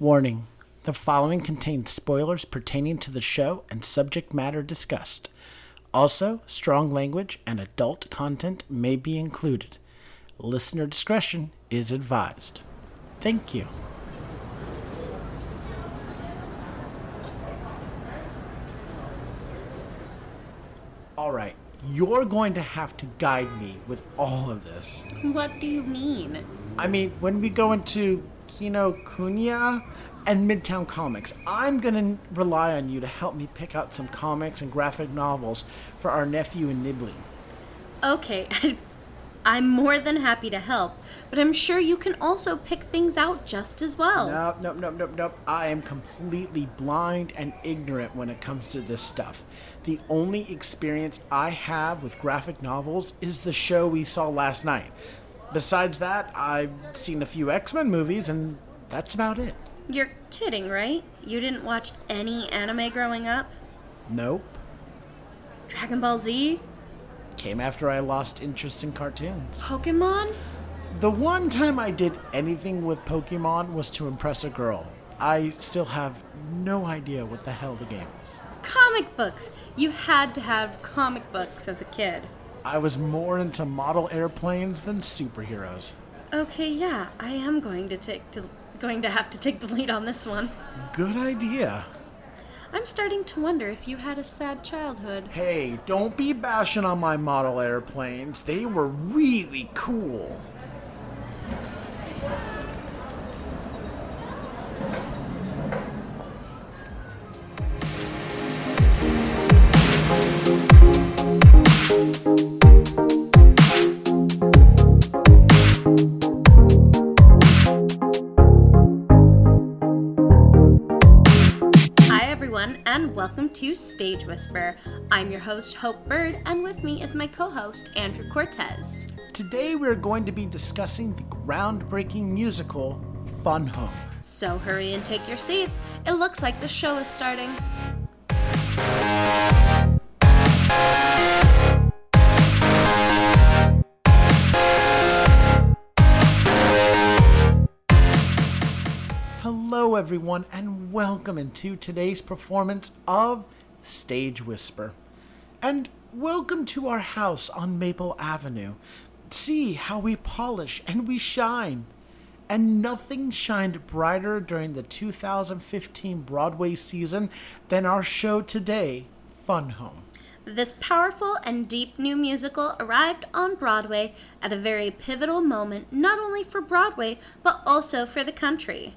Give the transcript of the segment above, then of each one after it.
Warning the following contains spoilers pertaining to the show and subject matter discussed. Also, strong language and adult content may be included. Listener discretion is advised. Thank you. All right, you're going to have to guide me with all of this. What do you mean? I mean, when we go into Kinokuniya and Midtown Comics, I'm going to rely on you to help me pick out some comics and graphic novels for our nephew and Nibley. Okay, I'm more than happy to help, but I'm sure you can also pick things out just as well. Nope, nope, nope, nope, nope. I am completely blind and ignorant when it comes to this stuff. The only experience I have with graphic novels is the show we saw last night. Besides that, I've seen a few X Men movies, and that's about it. You're kidding, right? You didn't watch any anime growing up? Nope. Dragon Ball Z? Came after I lost interest in cartoons. Pokemon? The one time I did anything with Pokemon was to impress a girl. I still have no idea what the hell the game is. Comic books! You had to have comic books as a kid. I was more into model airplanes than superheroes. Okay, yeah, I am going to take to going to have to take the lead on this one. Good idea. I'm starting to wonder if you had a sad childhood. Hey, don't be bashing on my model airplanes. They were really cool. And welcome to Stage Whisper. I'm your host, Hope Bird, and with me is my co host, Andrew Cortez. Today we're going to be discussing the groundbreaking musical Fun Home. So hurry and take your seats. It looks like the show is starting. Everyone, and welcome into today's performance of Stage Whisper. And welcome to our house on Maple Avenue. See how we polish and we shine. And nothing shined brighter during the 2015 Broadway season than our show today, Fun Home. This powerful and deep new musical arrived on Broadway at a very pivotal moment, not only for Broadway, but also for the country.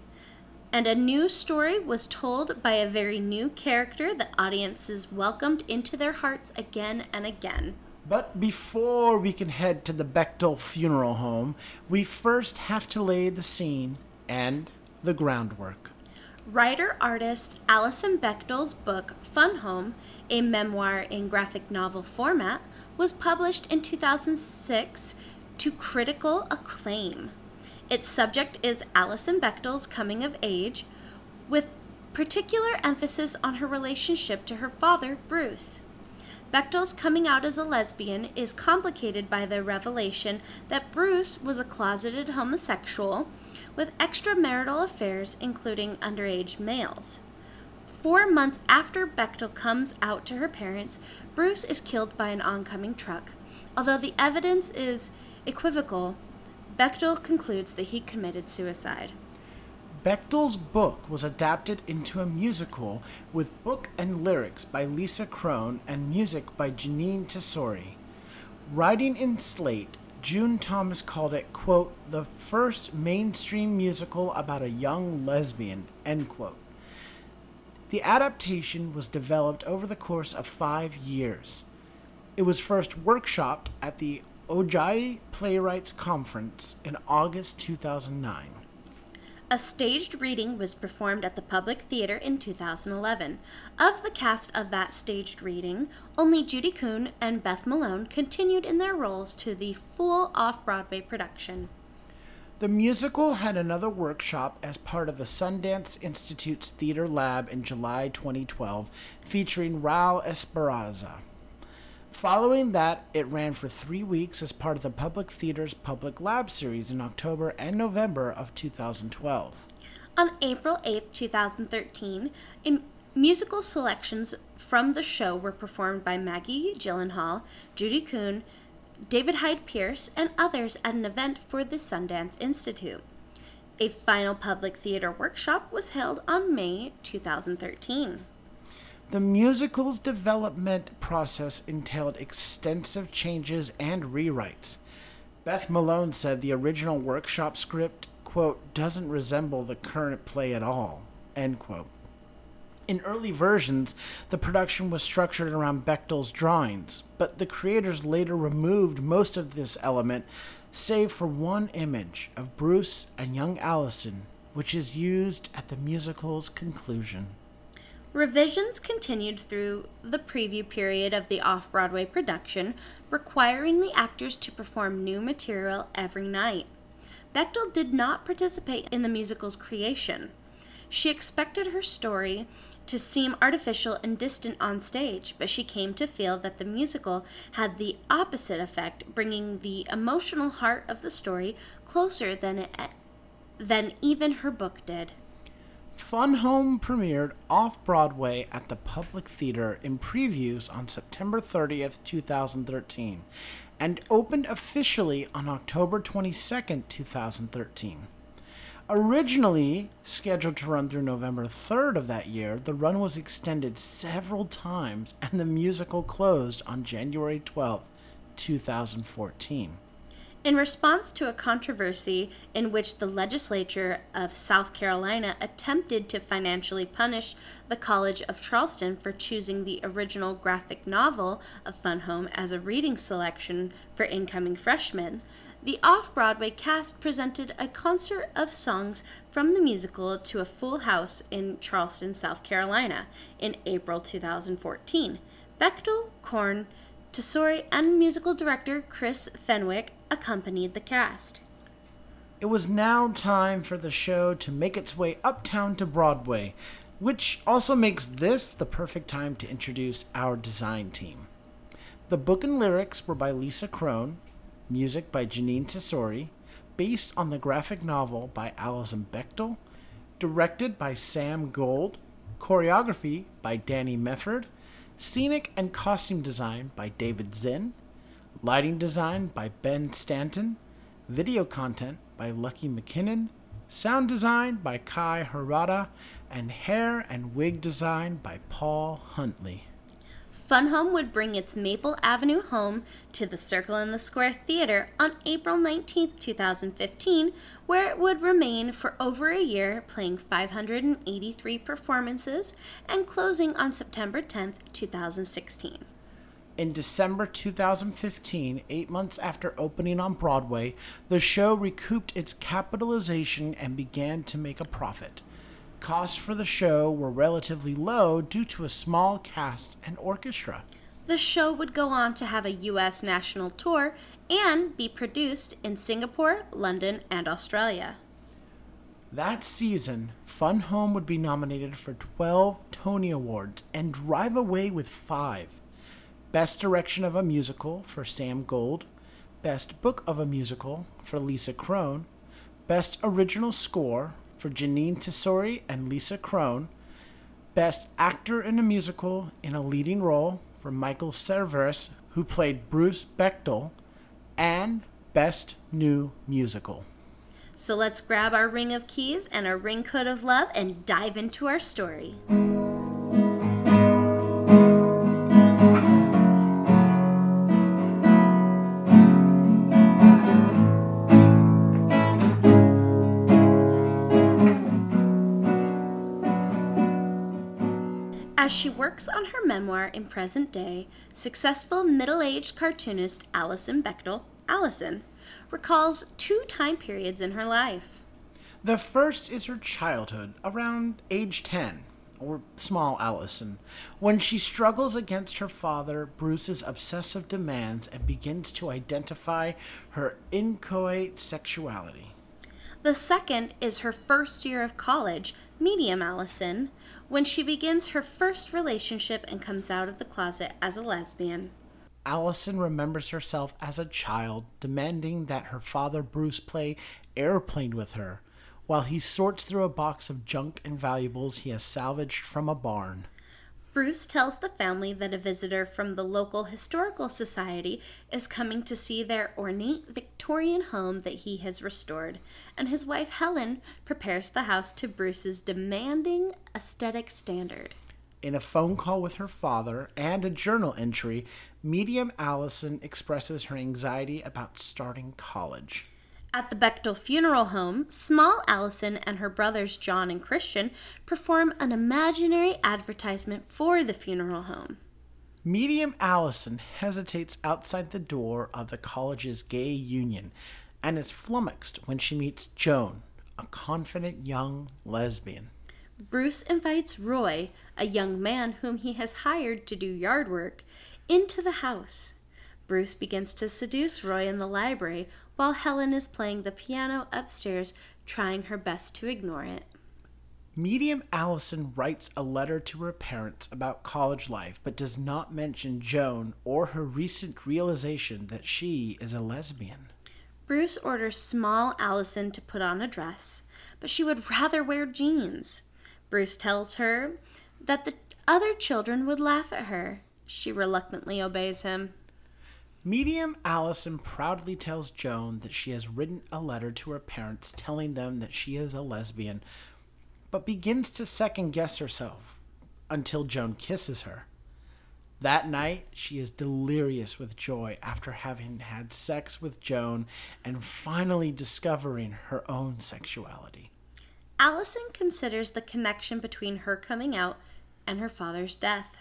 And a new story was told by a very new character that audiences welcomed into their hearts again and again. But before we can head to the Bechdel Funeral Home, we first have to lay the scene and the groundwork. Writer artist Alison Bechdel's book Fun Home, a memoir in graphic novel format, was published in 2006 to critical acclaim. Its subject is Alison Bechdel's coming of age, with particular emphasis on her relationship to her father, Bruce. Bechdel's coming out as a lesbian is complicated by the revelation that Bruce was a closeted homosexual with extramarital affairs, including underage males. Four months after Bechdel comes out to her parents, Bruce is killed by an oncoming truck. Although the evidence is equivocal, Bechdel concludes that he committed suicide. Bechdel's book was adapted into a musical with book and lyrics by Lisa Kron and music by Jeanine Tesori. Writing in Slate, June Thomas called it, quote, the first mainstream musical about a young lesbian, end quote. The adaptation was developed over the course of five years. It was first workshopped at the Ojai Playwrights Conference in August 2009. A staged reading was performed at the Public Theater in 2011. Of the cast of that staged reading, only Judy Kuhn and Beth Malone continued in their roles to the full off Broadway production. The musical had another workshop as part of the Sundance Institute's Theater Lab in July 2012, featuring Raul Esparza. Following that, it ran for three weeks as part of the Public Theater's Public Lab series in October and November of 2012. On April 8, 2013, musical selections from the show were performed by Maggie Gyllenhaal, Judy Kuhn, David Hyde Pierce, and others at an event for the Sundance Institute. A final public theater workshop was held on May 2013. The musical's development process entailed extensive changes and rewrites. Beth Malone said the original workshop script, quote, doesn't resemble the current play at all, end quote. In early versions, the production was structured around Bechdel's drawings, but the creators later removed most of this element, save for one image of Bruce and young Allison, which is used at the musical's conclusion. Revisions continued through the preview period of the off Broadway production, requiring the actors to perform new material every night. Bechdel did not participate in the musical's creation. She expected her story to seem artificial and distant on stage, but she came to feel that the musical had the opposite effect, bringing the emotional heart of the story closer than it, than even her book did. Fun Home premiered off Broadway at the Public Theater in previews on September 30th, 2013, and opened officially on October 22nd, 2013. Originally scheduled to run through November 3rd of that year, the run was extended several times and the musical closed on January 12th, 2014 in response to a controversy in which the legislature of South Carolina attempted to financially punish the College of Charleston for choosing the original graphic novel of Fun Home as a reading selection for incoming freshmen, the off Broadway cast presented a concert of songs from the musical to a full house in Charleston, South Carolina in April 2014. Bechdel, Kron, Tesori, and musical director Chris Fenwick accompanied the cast. It was now time for the show to make its way uptown to Broadway, which also makes this the perfect time to introduce our design team. The book and lyrics were by Lisa Kron, music by Jeanine Tesori, based on the graphic novel by Alison Bechdel, directed by Sam Gold, choreography by Danny Mefford, Scenic and costume design by David Zinn. Lighting design by Ben Stanton. Video content by Lucky McKinnon. Sound design by Kai Harada. And hair and wig design by Paul Huntley. Fun Home would bring its Maple Avenue home to the Circle in the Square Theater on April 19, 2015, where it would remain for over a year, playing 583 performances and closing on September 10, 2016. In December 2015, eight months after opening on Broadway, the show recouped its capitalization and began to make a profit. Costs for the show were relatively low due to a small cast and orchestra. The show would go on to have a U.S. national tour and be produced in Singapore, London, and Australia. That season, Fun Home would be nominated for 12 Tony Awards and drive away with five Best Direction of a Musical for Sam Gold, Best Book of a Musical for Lisa Kron, Best Original Score for Jeanine Tesori and Lisa Kron, Best Actor in a Musical in a Leading Role for Michael Cerveris, who played Bruce Bechdel, and Best New Musical. So let's grab our ring of keys and our raincoat of love and dive into our story. As she works on her memoir in present day, successful middle aged cartoonist Alison Bechdel, Allison, recalls two time periods in her life. The first is her childhood, around age 10, or small Allison, when she struggles against her father, Bruce's obsessive demands, and begins to identify her inchoate sexuality. The second is her first year of college, medium Allison, when she begins her first relationship and comes out of the closet as a lesbian. Allison remembers herself as a child, demanding that her father Bruce play airplane with her, while he sorts through a box of junk and valuables he has salvaged from a barn. Bruce tells the family that a visitor from the local historical society is coming to see their ornate Victorian home that he has restored, and his wife Helen prepares the house to Bruce's demanding aesthetic standard. In a phone call with her father and a journal entry, medium Allison expresses her anxiety about starting college. At the Bechdel Funeral Home, small Allison and her brothers John and Christian perform an imaginary advertisement for the funeral home. Medium Allison hesitates outside the door of the college's gay union and is flummoxed when she meets Joan, a confident young lesbian. Bruce invites Roy, a young man whom he has hired to do yard work, into the house. Bruce begins to seduce Roy in the library while Helen is playing the piano upstairs, trying her best to ignore it. Medium Allison writes a letter to her parents about college life, but does not mention Joan or her recent realization that she is a lesbian. Bruce orders small Allison to put on a dress, but she would rather wear jeans. Bruce tells her that the other children would laugh at her. She reluctantly obeys him. Medium Allison proudly tells Joan that she has written a letter to her parents telling them that she is a lesbian, but begins to second guess herself until Joan kisses her. That night, she is delirious with joy after having had sex with Joan and finally discovering her own sexuality. Allison considers the connection between her coming out and her father's death.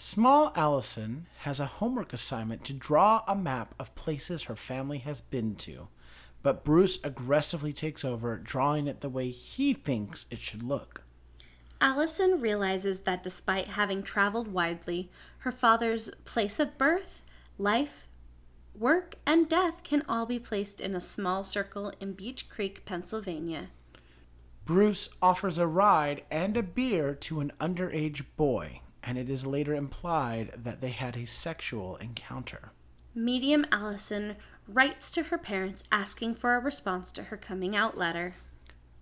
Small Allison has a homework assignment to draw a map of places her family has been to, but Bruce aggressively takes over, drawing it the way he thinks it should look. Allison realizes that despite having traveled widely, her father's place of birth, life, work, and death can all be placed in a small circle in Beech Creek, Pennsylvania. Bruce offers a ride and a beer to an underage boy and it is later implied that they had a sexual encounter. Medium Allison writes to her parents asking for a response to her coming out letter.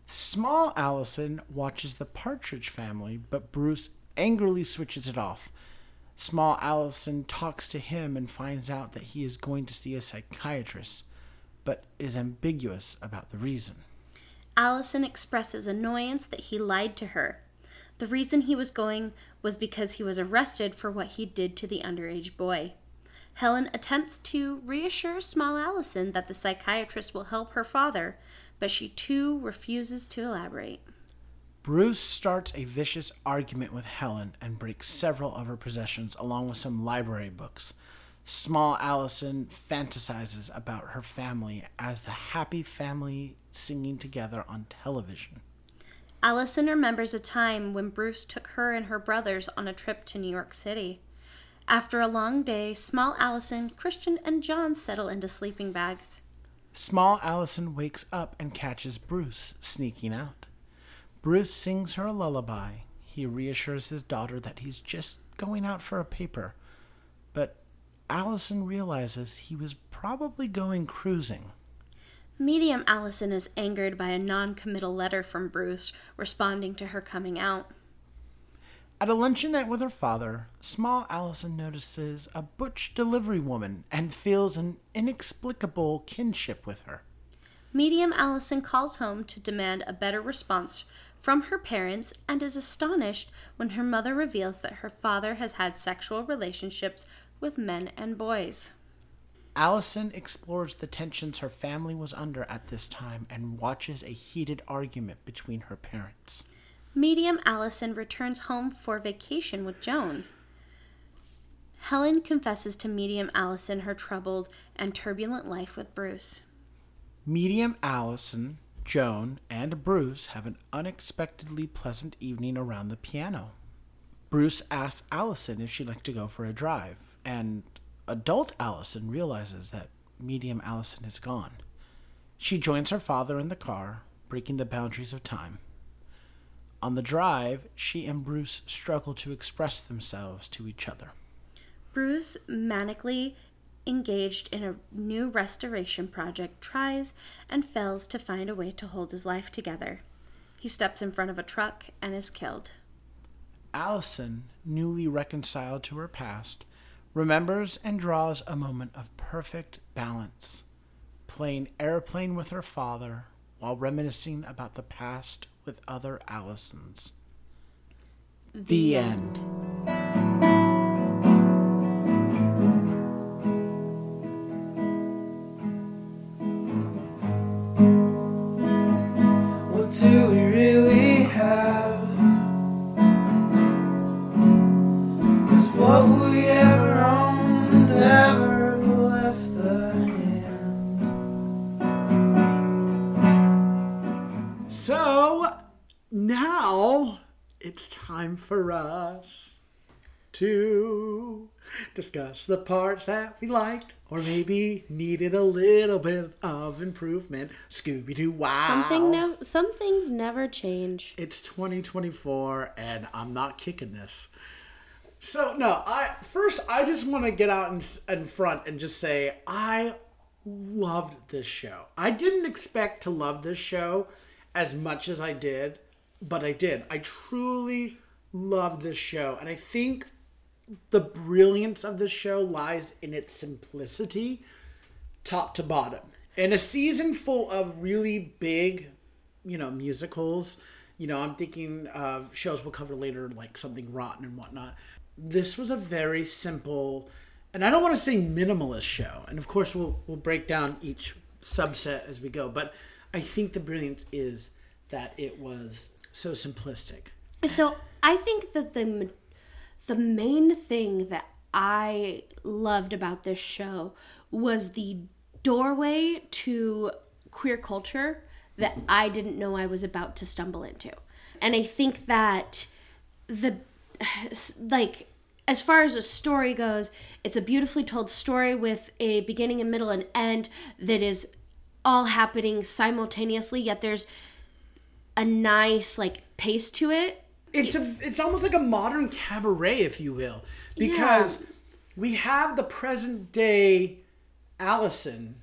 Small Allison watches the Partridge family, but Bruce angrily switches it off. Small Allison talks to him and finds out that he is going to see a psychiatrist, but is ambiguous about the reason. Allison expresses annoyance that he lied to her the reason he was going was because he was arrested for what he did to the underage boy. Helen attempts to reassure small Allison that the psychiatrist will help her father, but she too refuses to elaborate. Bruce starts a vicious argument with Helen and breaks several of her possessions along with some library books. Small Allison fantasizes about her family as the happy family singing together on television. Allison remembers a time when Bruce took her and her brothers on a trip to New York City. After a long day, small Allison, Christian, and John settle into sleeping bags. Small Allison wakes up and catches Bruce sneaking out. Bruce sings her a lullaby. He reassures his daughter that he's just going out for a paper. But Allison realizes he was probably going cruising. Medium Allison is angered by a non committal letter from Bruce responding to her coming out. At a luncheonette with her father, small Allison notices a butch delivery woman and feels an inexplicable kinship with her. Medium Allison calls home to demand a better response from her parents and is astonished when her mother reveals that her father has had sexual relationships with men and boys. Allison explores the tensions her family was under at this time and watches a heated argument between her parents. Medium Allison returns home for vacation with Joan. Helen confesses to Medium Allison her troubled and turbulent life with Bruce. Medium Allison, Joan, and Bruce have an unexpectedly pleasant evening around the piano. Bruce asks Allison if she'd like to go for a drive, and adult Allison realizes that medium Allison is gone. She joins her father in the car, breaking the boundaries of time. On the drive, she and Bruce struggle to express themselves to each other. Bruce manically engaged in a new restoration project, tries and fails to find a way to hold his life together. He steps in front of a truck and is killed. Allison, newly reconciled to her past, remembers and draws a moment of perfect balance, playing airplane with her father while reminiscing about the past with other Allisons. The, end. What time for us to discuss the parts that we liked or maybe needed a little bit of improvement. Scooby Doo wow. Something nev- some things never change. It's 2024 and I'm not kicking this. So no, I first I just want to get out in, in front and just say I loved this show. I didn't expect to love this show as much as I did, but I did. I truly love this show and I think the brilliance of this show lies in its simplicity top to bottom. In a season full of really big, you know, musicals, you know, I'm thinking of shows we'll cover later, like something rotten and whatnot. This was a very simple, and I don't want to say minimalist show. And of course, we'll we'll break down each subset as we go. But I think the brilliance is that it was so simplistic. So I think that the the main thing that I loved about this show was the doorway to queer culture that I didn't know I was about to stumble into. And I think that the like as far as a story goes, it's a beautifully told story with a beginning and middle and end that is all happening simultaneously, yet there's a nice like pace to it it's a it's almost like a modern cabaret if you will because we have the present day allison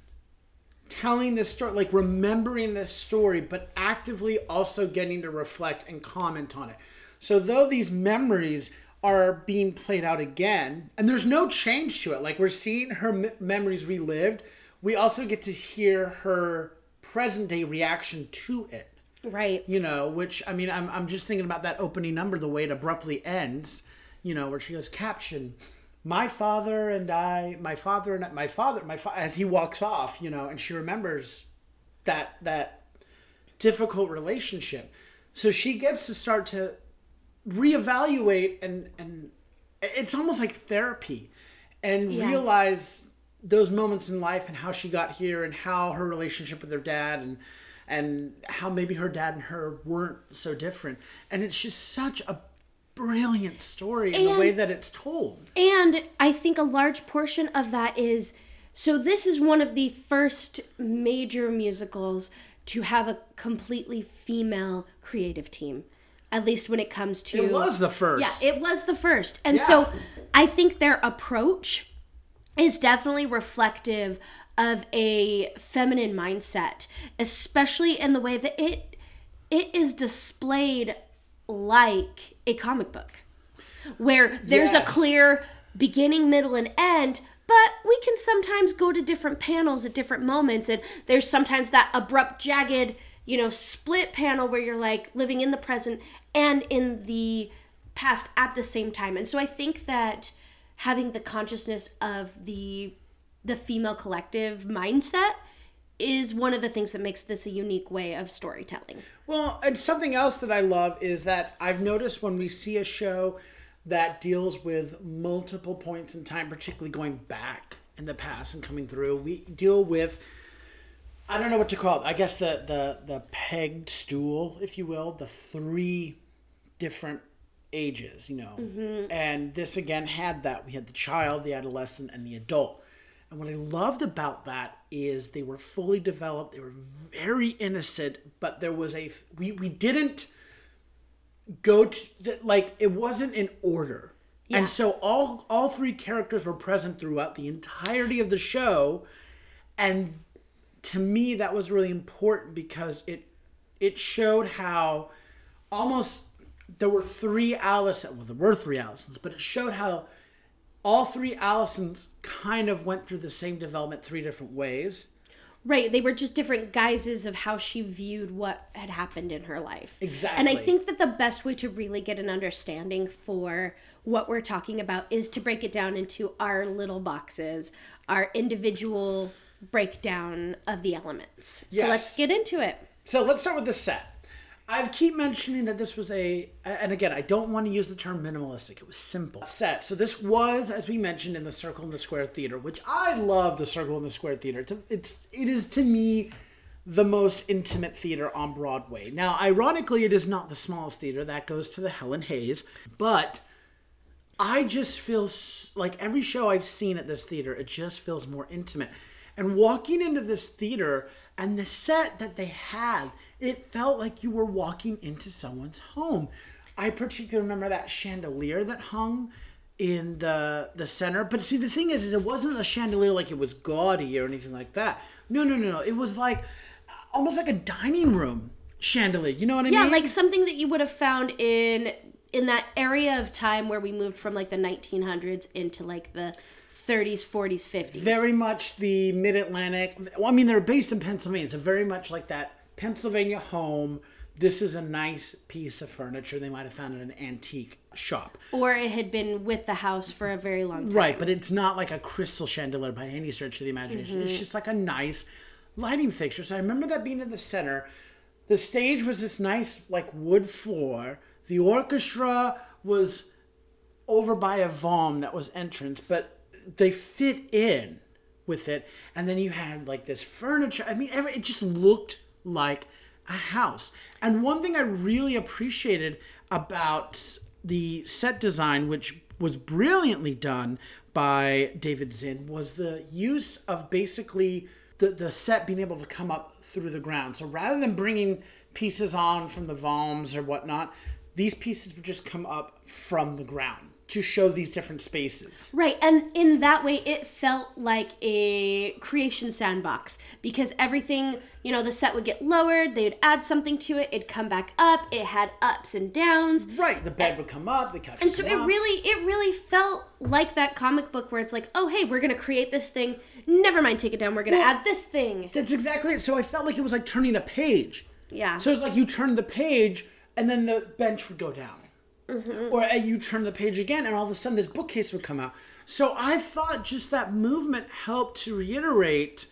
telling this story like remembering this story but actively also getting to reflect and comment on it. So though these memories are being played out again and there's no change to it like we're seeing her m- memories relived we also get to hear her present day reaction to it Right. you know which i mean I'm, I'm just thinking about that opening number the way it abruptly ends you know where she goes caption my father and i my father and I, my father my fa-, as he walks off you know and she remembers that that difficult relationship so she gets to start to reevaluate and and it's almost like therapy and Yeah. realize those moments in life and how she got here and how her relationship with her dad and and how maybe her dad and her weren't so different and it's just such a brilliant story in the way that it's told And I think a large portion of that is so this is one of the first major musicals to have a completely female creative team. At least when it comes to it was the first Yeah, it was the first. And Yeah. so I think their approach is definitely reflective of a feminine mindset, especially in the way that it it is displayed like a comic book where there's Yes. a clear beginning, middle, and end, but we can sometimes go to different panels at different moments, and there's sometimes that abrupt, jagged, you know, split panel where you're like living in the present and in the past at the same time. And so I think that having the consciousness of the the female collective mindset is one of the things that makes this a unique way of storytelling. Well, and something else that I love is that I've noticed when we see a show that deals with multiple points in time, particularly going back in the past and coming through, we deal with I don't know what to call it. I guess the the the pegged stool, if you will, the three different ages, you know. Mm-hmm. And this again had that. We had the child, the adolescent, and the adult. And what I loved about that is they were fully developed. They were very innocent, but there was a we we didn't go to like it wasn't in order. Yeah. And so all all three characters were present throughout the entirety of the show, and to me that was really important because it it showed how almost there were three Allison. Well, there were three Allisons, but it showed how all three Allisons kind of went through the same development three different ways. Right, they were just different guises of how she viewed what had happened in her life. Exactly. And I think that the best way to really get an understanding for what we're talking about is to break it down into our little boxes, our individual breakdown of the elements. Yes. So let's get into it. So let's start with the set. I keep mentioning that this was a, and again, I don't want to use the term minimalistic. It was simple set. So this was, as we mentioned, in the Circle and the Square Theater, which I love. The Circle and the Square Theater. It's it's to me the most intimate theater on Broadway. Now, ironically, it is not the smallest theater. That goes to the Helen Hayes, but I just feel like every show I've seen at this theater, it just feels more intimate. And walking into this theater and the set that they had, it felt like you were walking into someone's home. I particularly remember that chandelier that hung in the the center. But see, the thing is, is it wasn't a chandelier like it was gaudy or anything like that. No, no, no, no. It was like almost like a dining room chandelier. You know what I Yeah, mean? Yeah, like something that you would have found in in that area of time where we moved from like the 1900s into like the 30s, 40s, 50s. very much the mid Atlantic. Well, I mean, they're based in Pennsylvania, so very much like that Pennsylvania home. This is a nice piece of furniture they might have found in an antique shop. or it had been with the house for a very long time. Right, but it's not like a crystal chandelier by any stretch of the imagination. It's mm-hmm. just like a nice lighting fixture. So I remember that being in the center. The stage was this nice, like, wood floor. The orchestra was over by a vom that was entrance, but they fit in with it. And then you had like this furniture. I mean, every, it just looked like a house. And one thing I really appreciated about the set design, which was brilliantly done by David Zinn, was the use of basically the, the set being able to come up through the ground. So rather than bringing pieces on from the voms or whatnot, these pieces would just come up from the ground to show these different spaces. Right, and in that way, it felt like a creation sandbox because everything, you know, the set would get lowered, they'd add something to it, it'd come back up, it had ups and downs. Right, the bed would come up, the couch And would so come it up. really, it really felt like that comic book where it's like, oh, hey, we're gonna create this thing. Never mind, take it down. We're gonna Well- add this thing. That's exactly it. So I felt like it was like turning a page. Yeah. So it's like you turn the page and then the bench would go down. Mm-hmm. Or uh, you turn the page again and all of a sudden this bookcase would come out. So I thought just that movement helped to reiterate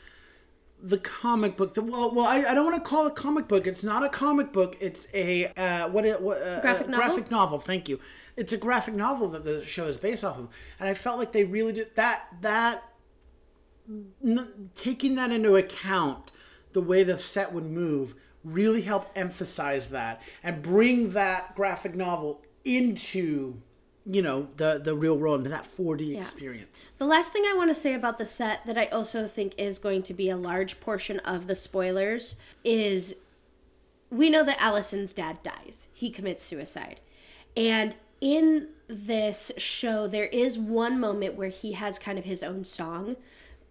the comic book. The, well, well, I, I don't want to call it a comic book. It's not a comic book. It's a uh, what? It, what uh, Graphic novel? Graphic novel. Thank you. It's a graphic novel that the show is based off of, and I felt like they really did that. That n- taking that into account, the way the set would move really helped emphasize that and bring that graphic novel into, you know, the the real world into that 4D experience. The last thing I want to say about the set that I also think is going to be a large portion of the spoilers is we know that Allison's dad dies. He commits suicide. And in this show, there is one moment where he has kind of his own song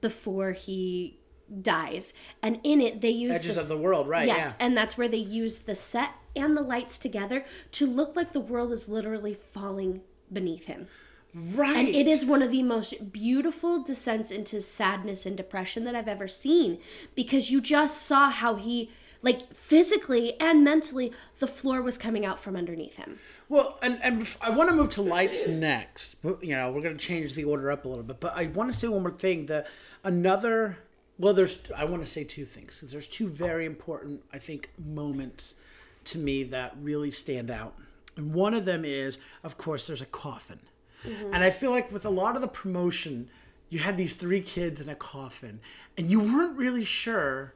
before he dies. And in it, they use Edges this- of the world, right? Yes, Yeah. and that's where they use the set and the lights together to look like the world is literally falling beneath him. Right. And it is one of the most beautiful descents into sadness and depression that I've ever seen because you just saw how he, like physically and mentally, the floor was coming out from underneath him. Well, and, and I want to move to lights next. But, you know, we're going to change the order up a little bit. But I want to say one more thing. The another, well, there's, I want to say two things. there's two very important, I think, moments to me that really stand out. And one of them is, of course, there's a coffin. Mm-hmm. And I feel like with a lot of the promotion, you had these three kids in a coffin, and you weren't really sure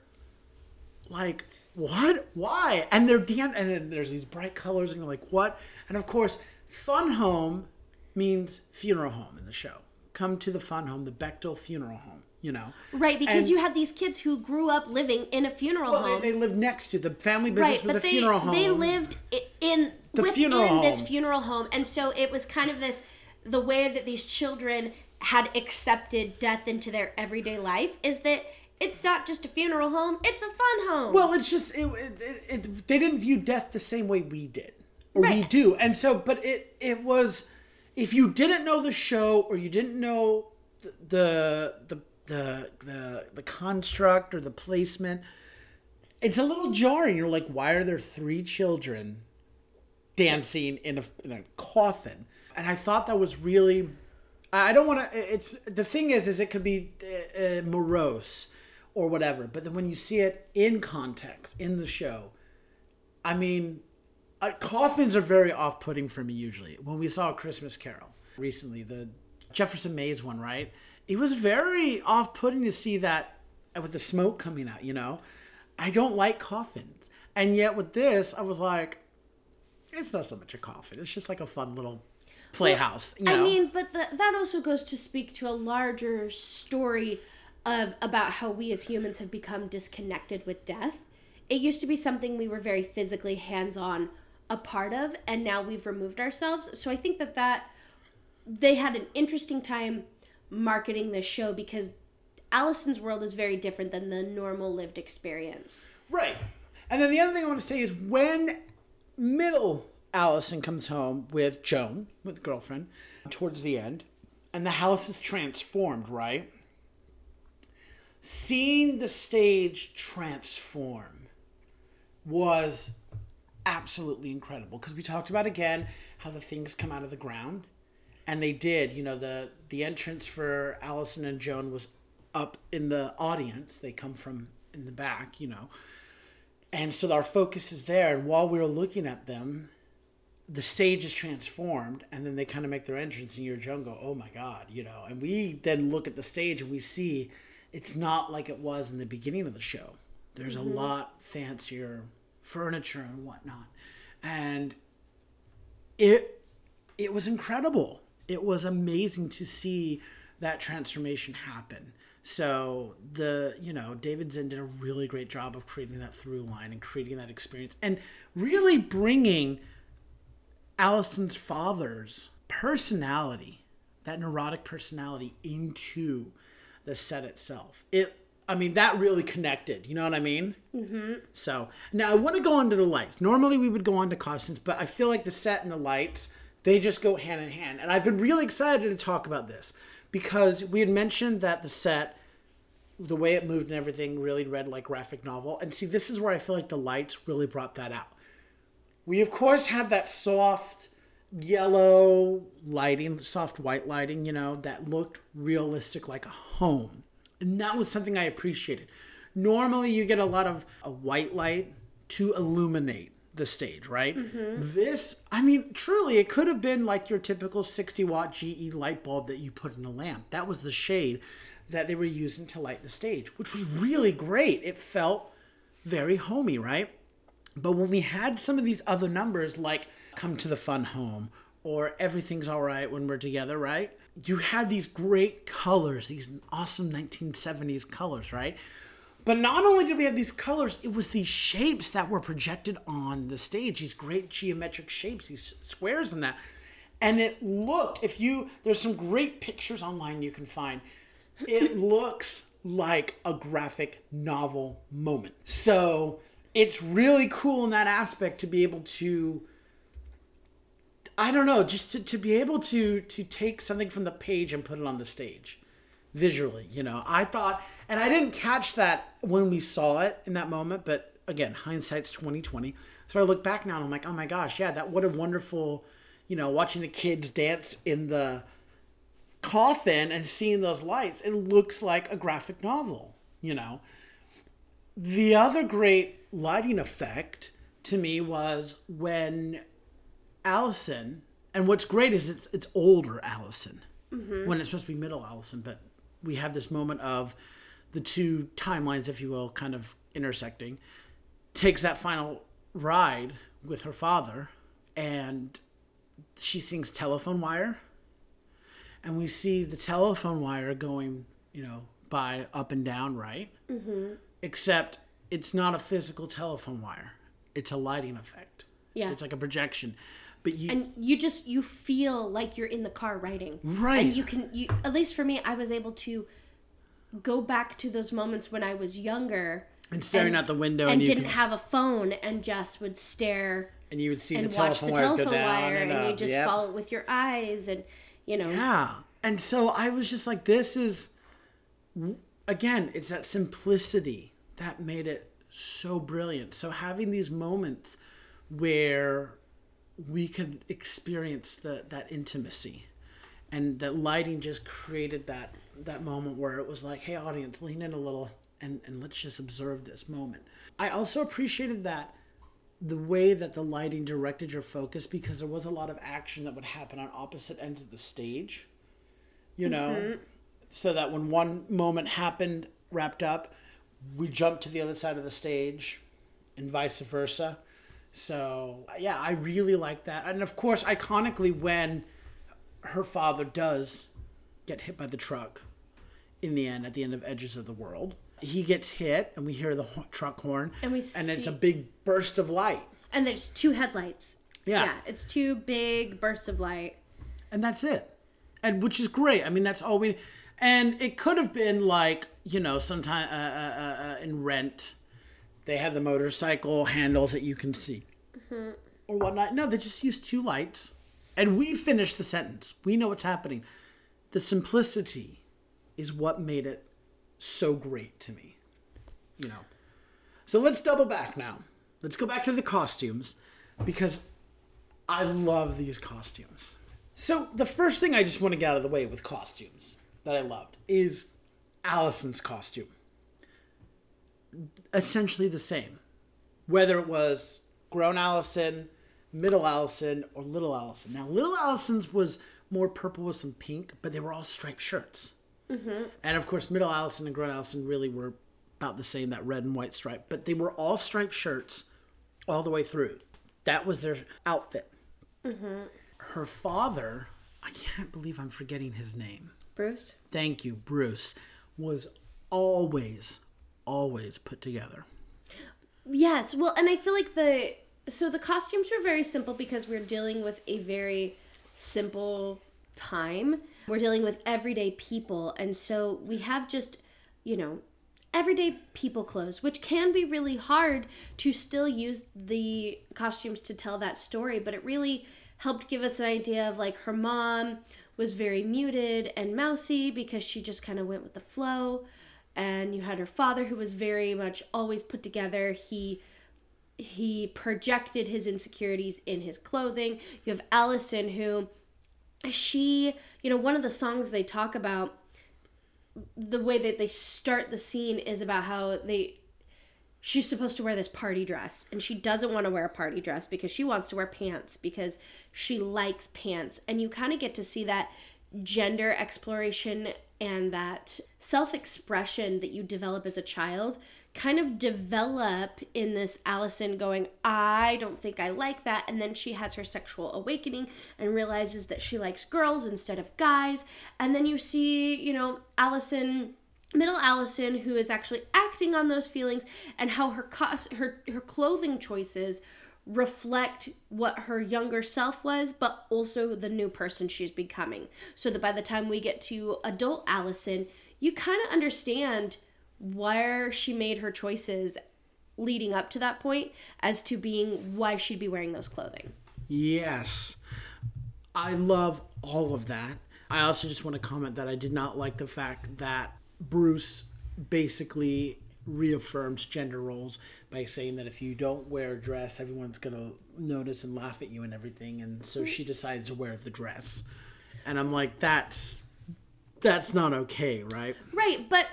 like what why and they're dan- and then there's these bright colors and you're like what and of course fun home means funeral home in the show come to the fun home the bechdel funeral home you know Right, because And- you had these kids who grew up living in a funeral well, home. they, they lived next to the family business right, was a they, funeral home they lived in The within funeral this home. funeral home, and so it was kind of this the way that these children had accepted death into their everyday life is that it's not just a funeral home, it's a fun home. Well, it's just it, it, it, it- they didn't view death the same way we did, or we do, and so but it it was if you didn't know the show or you didn't know the the the the the, the construct or the placement, it's a little jarring. You're like, why are there three children dancing in a in a coffin? And I thought that was really. I don't want to. It's the thing is, is it could be uh, uh, morose or whatever, but then when you see it in context in the show, I mean, uh, coffins are very off-putting for me usually. When we saw a Christmas Carol recently, the Jefferson Mays one, right? It was very off-putting to see that with the smoke coming out. You know, I don't like coffins, and yet with this, I was like, it's not so much a coffin. It's just like a fun little playhouse. you know? I mean, but the, that also goes to speak to a larger story of about how we as humans have become disconnected with death. It used to be something we were very physically hands-on a part of, and now we've removed ourselves. So I think that that they had an interesting time marketing this show because Allison's world is very different than the normal lived experience. Right. And then the other thing I want to say is when middle Allison comes home with Joan, with girlfriend, towards the end, and the house is transformed, right? Seeing the stage transform was absolutely incredible because we talked about again how the things come out of the ground and they did you know the the entrance for allison and joan was up in the audience. They come from in the back you know. And so our focus is there. And while we're looking at them the stage is transformed and then they kind of make their entrance and you're Joan oh my god you know. And we then look at the stage and we see it's not like it was in the beginning of the show. There's a mm-hmm. lot fancier furniture and whatnot. And it it was incredible it was amazing to see that transformation happen so the you know david zinn did a really great job of creating that through line and creating that experience and really bringing Allison's father's personality, that neurotic personality, into the set itself. It, I mean, that really connected. You know what I mean? Mm-hmm. So now I want to go on to the lights. Normally we would go on to costumes, but I feel like the set and the lights they just go hand in hand. And I've been really excited to talk about this because we had mentioned that the set the way it moved and everything really read like graphic novel. And see, this is where I feel like the lights really brought that out. We of course had that soft yellow lighting, soft white lighting, you know, that looked realistic like a home. And that was something I appreciated. Normally you get a lot of a white light to illuminate the stage, right? Mm-hmm. This, I mean, truly, it could have been like your typical 60 watt GE light bulb that you put in a lamp. That was the shade that they were using to light the stage, which was really great. It felt very homey, right? But when we had some of these other numbers, like Come to the Fun Home or Everything's All Right When We're Together, right? You had these great colors, these awesome 1970s colors, right? But not only did we have these colors, it was these shapes that were projected on the stage, these great geometric shapes, these squares and that. And it looked, if you, there's some great pictures online you can find. It looks like a graphic novel moment. So it's really cool in that aspect to be able to I don't know, just to, to be able to to take something from the page and put it on the stage visually, you know. I thought and I didn't catch that when we saw it in that moment, but again, hindsight's 2020. So I look back now and I'm like, "Oh my gosh, yeah, that what a wonderful, you know, watching the kids dance in the coffin and seeing those lights. It looks like a graphic novel, you know. The other great lighting effect to me was when Allison, and what's great is it's it's older Allison mm-hmm. when it's supposed to be middle Allison, but we have this moment of the two timelines, if you will, kind of intersecting. Takes that final ride with her father, and she sings "Telephone Wire," and we see the telephone wire going, you know, by up and down, right? Mm-hmm. except it's not a physical telephone wire it's a lighting effect Yeah. it's like a projection but you and you just you feel like you're in the car riding Right. and you can you at least for me i was able to go back to those moments when i was younger and staring and- out the window and, and, you didn't have a phone and just would stare and you would see and the watch telephone the wires telephone go down wire and, and, you just Yep. follow it with your eyes and you know Yeah. And so I was just like, this is, again, it's that simplicity that made it so brilliant. So having these moments where we could experience the, that intimacy and that lighting just created that, that moment where it was like, hey, audience, lean in a little and, and let's just observe this moment. I also appreciated that the way that the lighting directed your focus because there was a lot of action that would happen on opposite ends of the stage you know? Mm-hmm. So that when one moment happened wrapped up we jumped to the other side of the stage and vice versa. So yeah i really like that. And of course iconically when her father does get hit by the truck in the end at the end of edges of the world. He gets hit and we hear the ho- truck horn And we and it's a big burst of light. And there's two headlights. Yeah. yeah it's two big bursts of light. And that's it. And which is great. I mean that's all we and it could have been like you know sometime uh, uh, uh, uh, in rent they have the motorcycle handles that you can see or whatnot. No they just use two lights. And we finish the sentence. We know what's happening the simplicity is what made it so great to me you know so let's double back now let's go back to the costumes because I love these costumes. So the first thing I just want to get out of the way with costumes that I loved is Allison's costume. Essentially the same. Whether it was grown Allison, middle Allison, or little Allison. Now little Allison's was more purple with some pink, but they were all striped shirts. Mm-hmm. And of course, middle Allison and grown Allison really were about the same, that red and white stripe. But they were all striped shirts all the way through. That was their outfit. Mm-hmm. Her father, I can't believe I'm forgetting his name. bruce Thank you, Bruce, was always, always put together. Yes, well, and I feel like the so the costumes were very simple because we're dealing with a very simple time. We're dealing with everyday people, and so we have just, you know, everyday people clothes, which can be really hard to still use the costumes to tell that story, but it really helped give us an idea of like her mom was very muted and mousy because she just kind of went with the flow and you had her father who was very much always put together he he projected his insecurities in his clothing. You have allison who she you know one of the songs they talk about the way that they start the scene is about how they she's supposed to wear this party dress and she doesn't want to wear a party dress because she wants to wear pants because she likes pants. And you kind of get to see that gender exploration and that self-expression that you develop as a child kind of develop in this Allison going I don't think I like that and then she has her sexual awakening and realizes that she likes girls instead of guys. And then you see you know Allison middle Allison who is actually acting on those feelings and how her cos- her her clothing choices reflect what her younger self was but also the new person she's becoming. So that by the time we get to adult Allison you kind of understand where she made her choices leading up to that point as to being why she'd be wearing those clothing Yes. I love all of that. I also just want to comment that I did not like the fact that Bruce basically reaffirms gender roles by saying that if you don't wear a dress, everyone's going to notice and laugh at you and everything. And so she decided to wear the dress. And I'm like, that's that's not okay, right? Right, but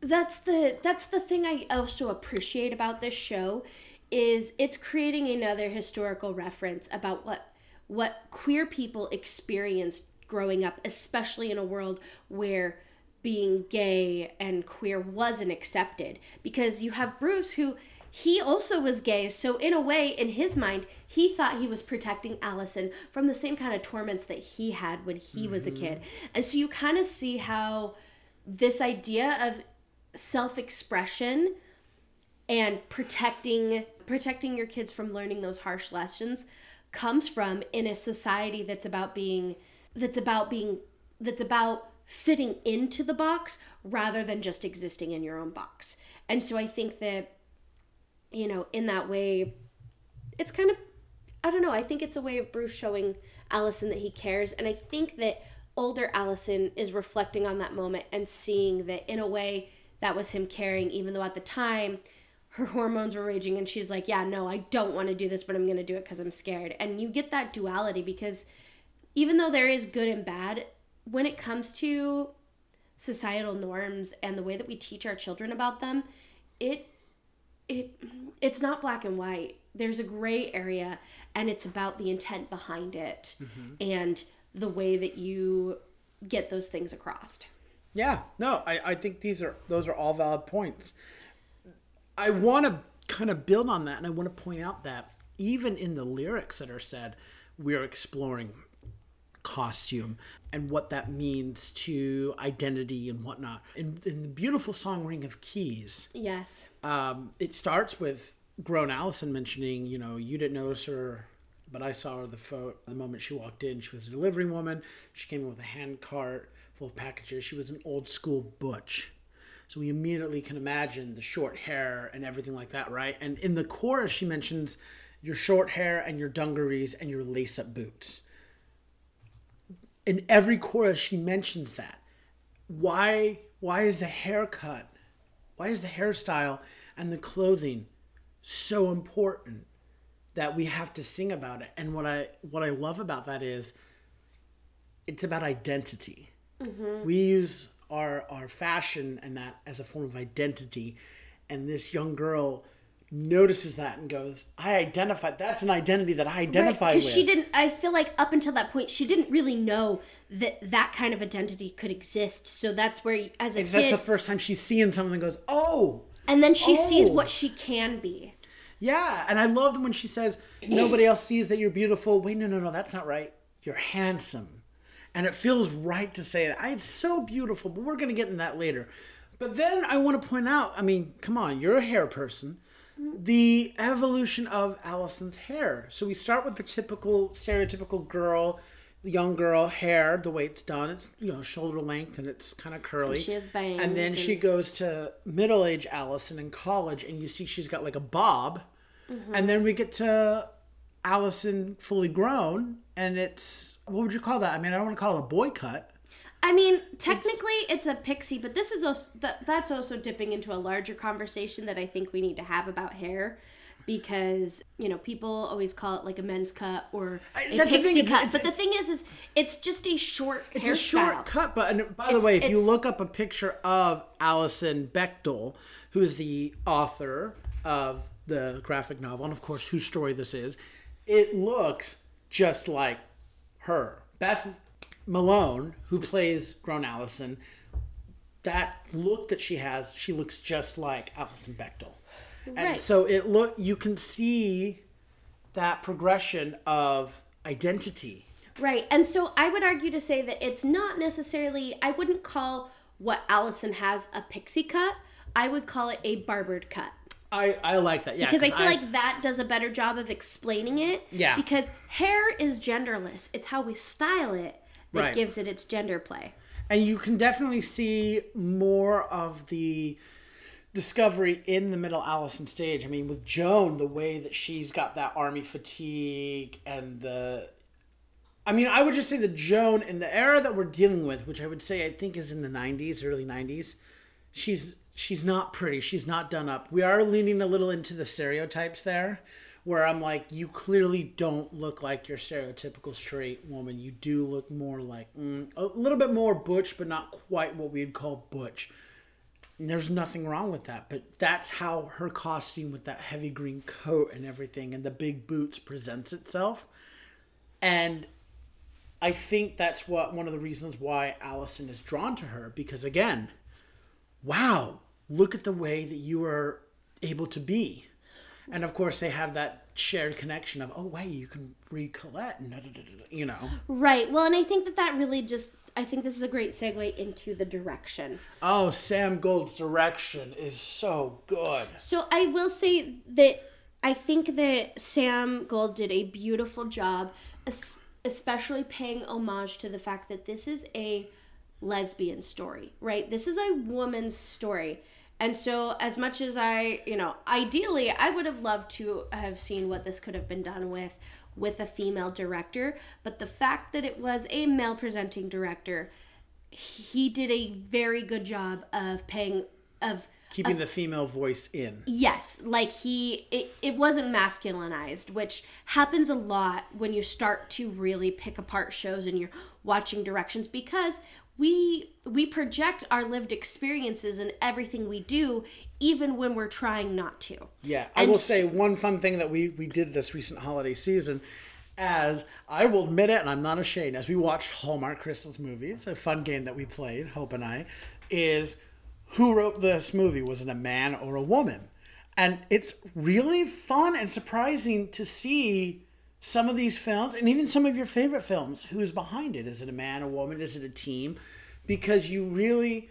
that's the that's the thing I also appreciate about this show is it's creating another historical reference about what what queer people experienced growing up, especially in a world where being gay and queer wasn't accepted. Because you have Bruce who he also was gay so in a way in his mind he thought he was protecting Allison from the same kind of torments that he had when he was a mm-hmm. kid. And so you kind of see how this idea of self-expression and protecting protecting your kids from learning those harsh lessons comes from in a society that's about being that's about being that's about fitting into the box rather than just existing in your own box. And so I think that you know, in that way it's kind of I don't know, I think it's a way of Bruce showing Allison that he cares and I think that older Allison is reflecting on that moment and seeing that in a way that was him caring even though at the time her hormones were raging and she's like, "Yeah, no, I don't want to do this, but I'm going to do it cuz I'm scared." And you get that duality because even though there is good and bad, when it comes to societal norms and the way that we teach our children about them, it it it's not black and white. There's a gray area and it's about the intent behind it mm-hmm. and the way that you get those things across. Yeah, no, I, I think these are those are all valid points. I want to kind of build on that, and I want to point out that even in the lyrics that are said, we are exploring costume and what that means to identity and whatnot. In, in the beautiful song "Ring of Keys," Yes. um, it starts with grown Allison mentioning, you know, you didn't notice her, but I saw her the photo the moment she walked in. She was a delivery woman. She came in with a hand cart full of packages. She was an old school butch. So we immediately can imagine the short hair and everything like that, right? And in the chorus, she mentions your short hair and your dungarees and your lace up boots. In every chorus, she mentions that. Why? Why is the haircut? Why is the hairstyle and the clothing so important that we have to sing about it? And what I what I love about that is it's about identity. Mm-hmm. We use our our fashion and that as a form of identity, and this young girl notices that and goes, "I identify. That's an identity that I identify because with." she didn't i feel like up until that point she didn't really know that that kind of identity could exist so that's where as a Because that's the first time she's seeing something and goes, "Oh, and then she sees Oh. what she can be Yeah, and I loved when she says, "Nobody else sees that you're beautiful." Wait, no, no, no, that's not right. You're handsome, and it feels right to say that. It's so beautiful, but we're gonna get in that later. But then I want to point out. I mean, come on, you're a hair person. The evolution of Allison's hair. So we start with the typical, stereotypical girl, young girl hair, the way it's done. It's you know shoulder length and it's kind of curly. she has bangs And then she goes to middle age Allison in college, and you see she's got like a bob. Mm-hmm. And then we get to Allison fully grown, and it's what would you call that? I mean, I don't want to call it a boy cut. i mean technically it's, a pixie but this is also that, that's also dipping into a larger conversation that i think we need to have about hair because you know people always call it like a men's cut or a that's pixie it's- cut it's- but the thing is is it's just a short It's hairstyle. a short cut, but and by the way, if you look up a picture of Allison Bechdel, who is the author of the graphic novel, and of course, whose story this is, it looks just like her. Beth Malone, who plays grown Allison, that look that she has, she looks just like Allison Bechdel. Right. And so it look you can see that progression of identity. Right. And so I would argue to say that it's not necessarily, I wouldn't call what Allison has a pixie cut. I would call it a barbered cut. I, I like that, yeah. Because I feel like that does a better job of explaining it. Yeah. Because hair is genderless, it's how we style it that Right. gives it its gender play. and you can definitely see more of the discovery in the middle Allison stage. I mean, with Joan, the way that she's got that army fatigue and the. I mean, I would just say that Joan, in the era that we're dealing with, which I would say I think is in the '90s, early '90s, she's she's not pretty. She's not done up. We are leaning a little into the stereotypes there, where I'm like, you clearly don't look like your stereotypical straight woman. You do look more like mm, a little bit more butch, but not quite what we'd call butch. And there's nothing wrong with that, but that's how her costume with that heavy green coat and everything and the big boots presents itself. And I think that's what one of the reasons why Allison is drawn to her because again, wow, look at the way that you are able to be. And of course, they have that shared connection of, oh, wait, you can read Colette, and you know. Right. Well, and I think that that really just, I think this is a great segue into the direction. Oh, Sam Gold's direction is so good. So I will say that I think that Sam Gold did a beautiful job, especially paying homage to the fact that this is a lesbian story, right? This is a woman's story. And so, as much as I, you know, ideally, I would have loved to have seen what this could have been done with with a female director, but the fact that it was a male presenting director, he did a very good job of paying of Keeping the female voice in. Yes, like he it, it wasn't masculinized, which happens a lot when you start to really pick apart shows and you're watching directions because we we project our lived experiences in everything we do even when we're trying not to. Yeah, I And will say one fun thing that we we did this recent holiday season. As I will admit it, and I'm not ashamed, as we watched Hallmark Christmas movies, a fun game that we played, Hope and I, is who wrote this movie? Was it a man or a woman? And it's really fun and surprising to see some of these films, and even some of your favorite films, who's behind it. Is it a man, a woman? Is it a team? Because you really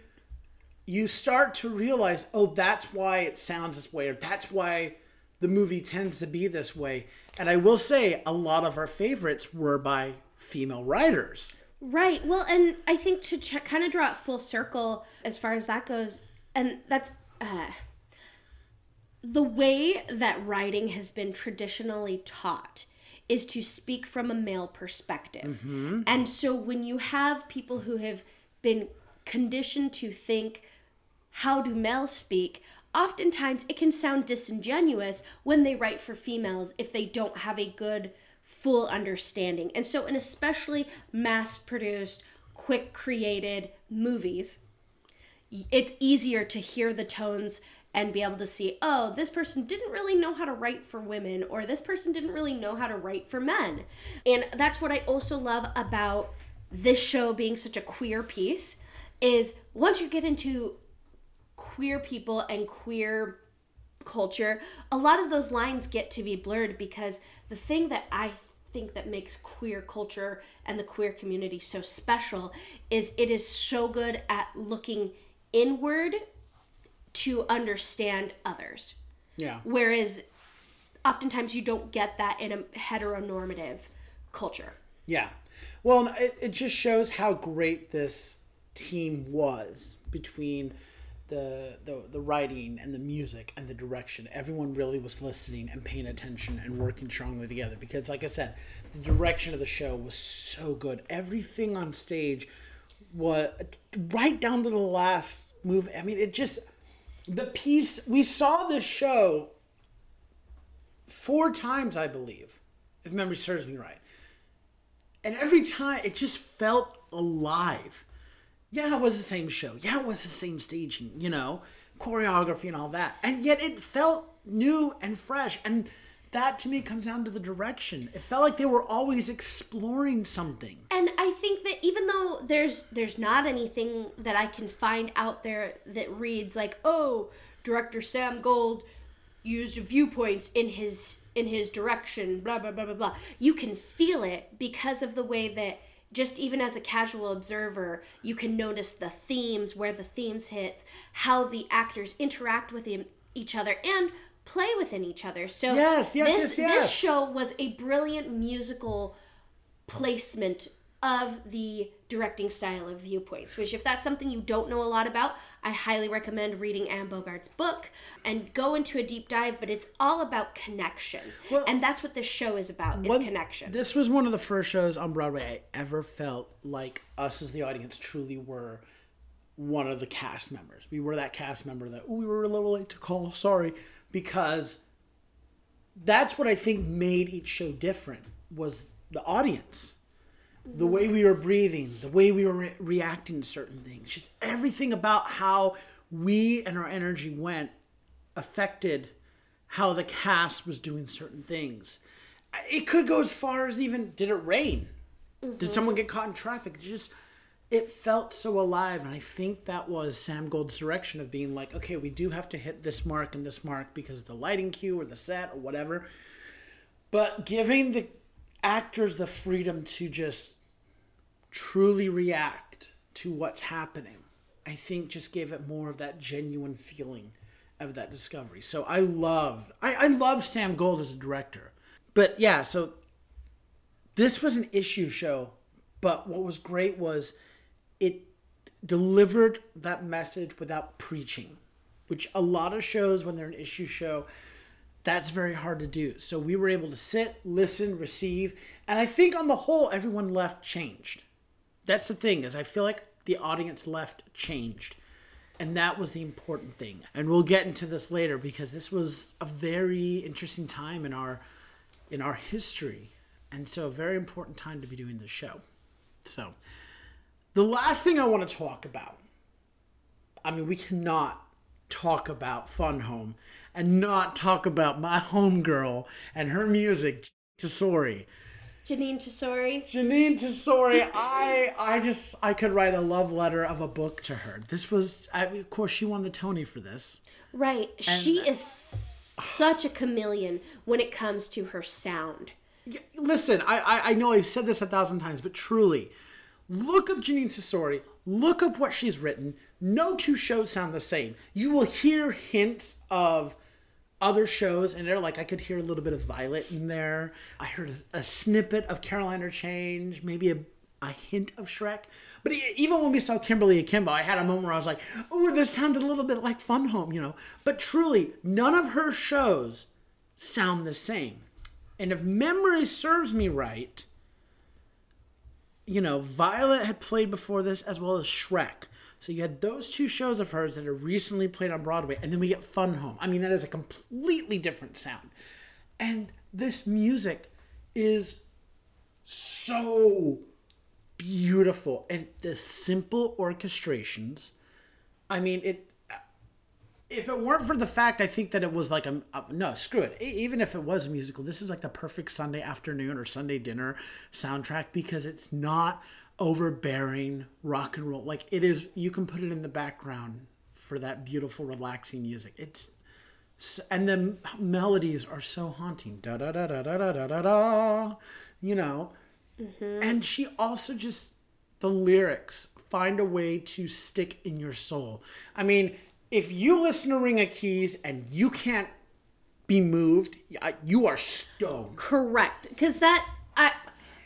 you start to realize, oh, that's why it sounds this way, or that's why the movie tends to be this way. And I will say, a lot of our favorites were by female writers. Right. Well, and I think to ch- kind of draw it full circle as far as that goes, and that's uh, the way that writing has been traditionally taught is to speak from a male perspective. And so when you have people who have been conditioned to think, how do males speak? Oftentimes it can sound disingenuous when they write for females if they don't have a good full understanding. And so in especially mass produced, quick created movies, it's easier to hear the tones and be able to see, oh, this person didn't really know how to write for women, or this person didn't really know how to write for men. And that's what I also love about this show being such a queer piece is once you get into queer people and queer culture, a lot of those lines get to be blurred because the thing that I think that makes queer culture and the queer community so special is it is so good at looking inward to understand others. Yeah. Whereas oftentimes you don't get that in a heteronormative culture. Yeah. Well, it, it just shows how great this team was between the, the the writing and the music and the direction. Everyone really was listening and paying attention and working strongly together because like I said, the direction of the show was so good. Everything on stage was right down to the last move. I mean, it just the piece we saw this show four times, I believe, if memory serves me right. And every time it just felt alive. Yeah, it was the same show. Yeah, it was the same staging, you know, choreography and all that. And yet it felt new and fresh. And that to me comes down to the direction. It felt like they were always exploring something. And I think that even though there's there's not anything that I can find out there that reads like, oh, director Sam Gold used viewpoints in his in his direction, blah blah blah blah blah. You can feel it because of the way that just even as a casual observer, you can notice the themes, where the themes hit, how the actors interact with each other and play within each other. So Yes, yes, this yes, yes. this show was a brilliant musical placement of the directing style of viewpoints which if that's something you don't know a lot about i highly recommend reading anne bogart's book and go into a deep dive but it's all about connection Well, and that's what this show is about is connection This was one of the first shows on Broadway I ever felt like us as the audience truly were one of the cast members. We were that cast member that we were a little late to call, sorry, because that's what I think made each show different was the audience. The way we were breathing, the way we were re- reacting to certain things, just everything about how we and our energy went affected how the cast was doing certain things. It could go as far as even did it rain? Did mm-hmm. someone get caught in traffic? It just it felt so alive and I think that was Sam Gold's direction of being like, okay, we do have to hit this mark and this mark because of the lighting cue or the set or whatever. But giving the actors the freedom to just truly react to what's happening, I think just gave it more of that genuine feeling of that discovery. So I loved I, I love Sam Gold as a director. But yeah, so this was an issue show, but what was great was it delivered that message without preaching, which a lot of shows when they're an issue show, that's very hard to do. So we were able to sit, listen, receive, and I think on the whole everyone left changed. That's the thing is I feel like the audience left changed. And that was the important thing. And we'll get into this later because this was a very interesting time in our in our history. And so a very important time to be doing this show. So the last thing I want to talk about. I mean, we cannot talk about Fun Home and not talk about my homegirl and her music, Tesori. Jeanine Tesori. Jeanine Tesori, I I just I could write a love letter of a book to her. This was, I of course, she won the Tony for this. Right. she is such a chameleon when it comes to her sound. Listen, I, I I know I've said this a thousand times, but truly, look up Jeanine Tesori. Look up what she's written. No two shows sound the same. You will hear hints of other shows, and they're like I could hear a little bit of Violet in there. I heard a, a snippet of Caroline, or Change, maybe a, a hint of Shrek. But even when we saw Kimberly Akimbo, I had a moment where I was like, "Ooh, this sounded a little bit like Fun Home," you know. But truly, none of her shows sound the same. And if memory serves me right, you know, Violet had played before this as well as Shrek. So you had those two shows of hers that had recently played on Broadway, and then we get Fun Home. I mean, that is a completely different sound. And this music is so beautiful. And the simple orchestrations, I mean, it. If it weren't for the fact, I think that it was like a, a no, screw it. Even if it was a musical, this is like the perfect Sunday afternoon or Sunday dinner soundtrack because it's not overbearing rock and roll. Like it is, you can put it in the background for that beautiful, relaxing music. It's and the melodies are so haunting. Da da da da da da da da da. You know, mm-hmm. and she also just the lyrics find a way to stick in your soul. I mean, if you listen to Ring of Keys and you can't be moved, you are stoned. Correct. Because that I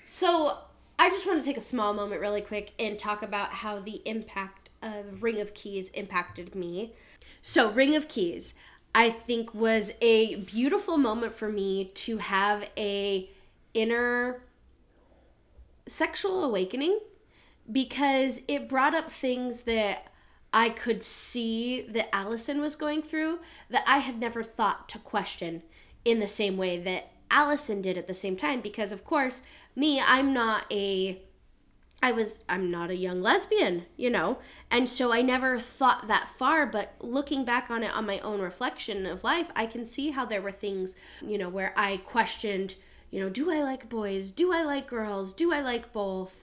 so I just want to take a small moment really quick and talk about how the impact of Ring of Keys impacted me. So Ring of Keys I think was a beautiful moment for me to have a inner sexual awakening because it brought up things that I could see that Allison was going through that I had never thought to question in the same way that Allison did at the same time because of course me I'm not a I was I'm not a young lesbian, you know. And so I never thought that far, but looking back on it on my own reflection of life, I can see how there were things, you know, where I questioned, you know, do I like boys? Do I like girls? Do I like both?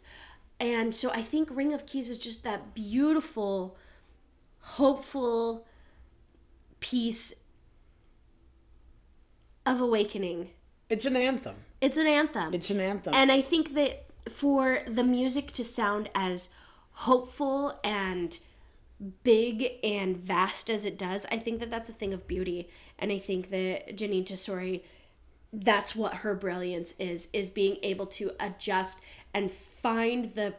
And so I think Ring of Keys is just that beautiful hopeful piece of awakening. It's an anthem. It's an anthem. It's an anthem. And I think that for the music to sound as hopeful and big and vast as it does, I think that that's a thing of beauty. And I think that Jeanine Tesori, that's what her brilliance is, is being able to adjust and find the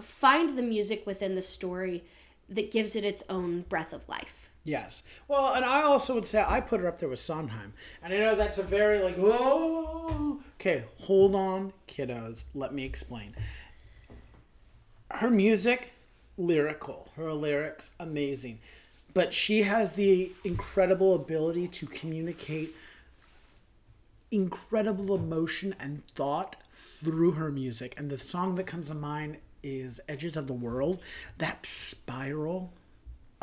find the music within the story that gives it its own breath of life. Yes. Well, and I also would say I put her up there with Sondheim. And I know that's a very like, whoa. Okay, hold on, kiddos. Let me explain. Her music, lyrical. Her lyrics, amazing. But she has the incredible ability to communicate incredible emotion and thought through her music. And the song that comes to mind is Edges of the World. That spiral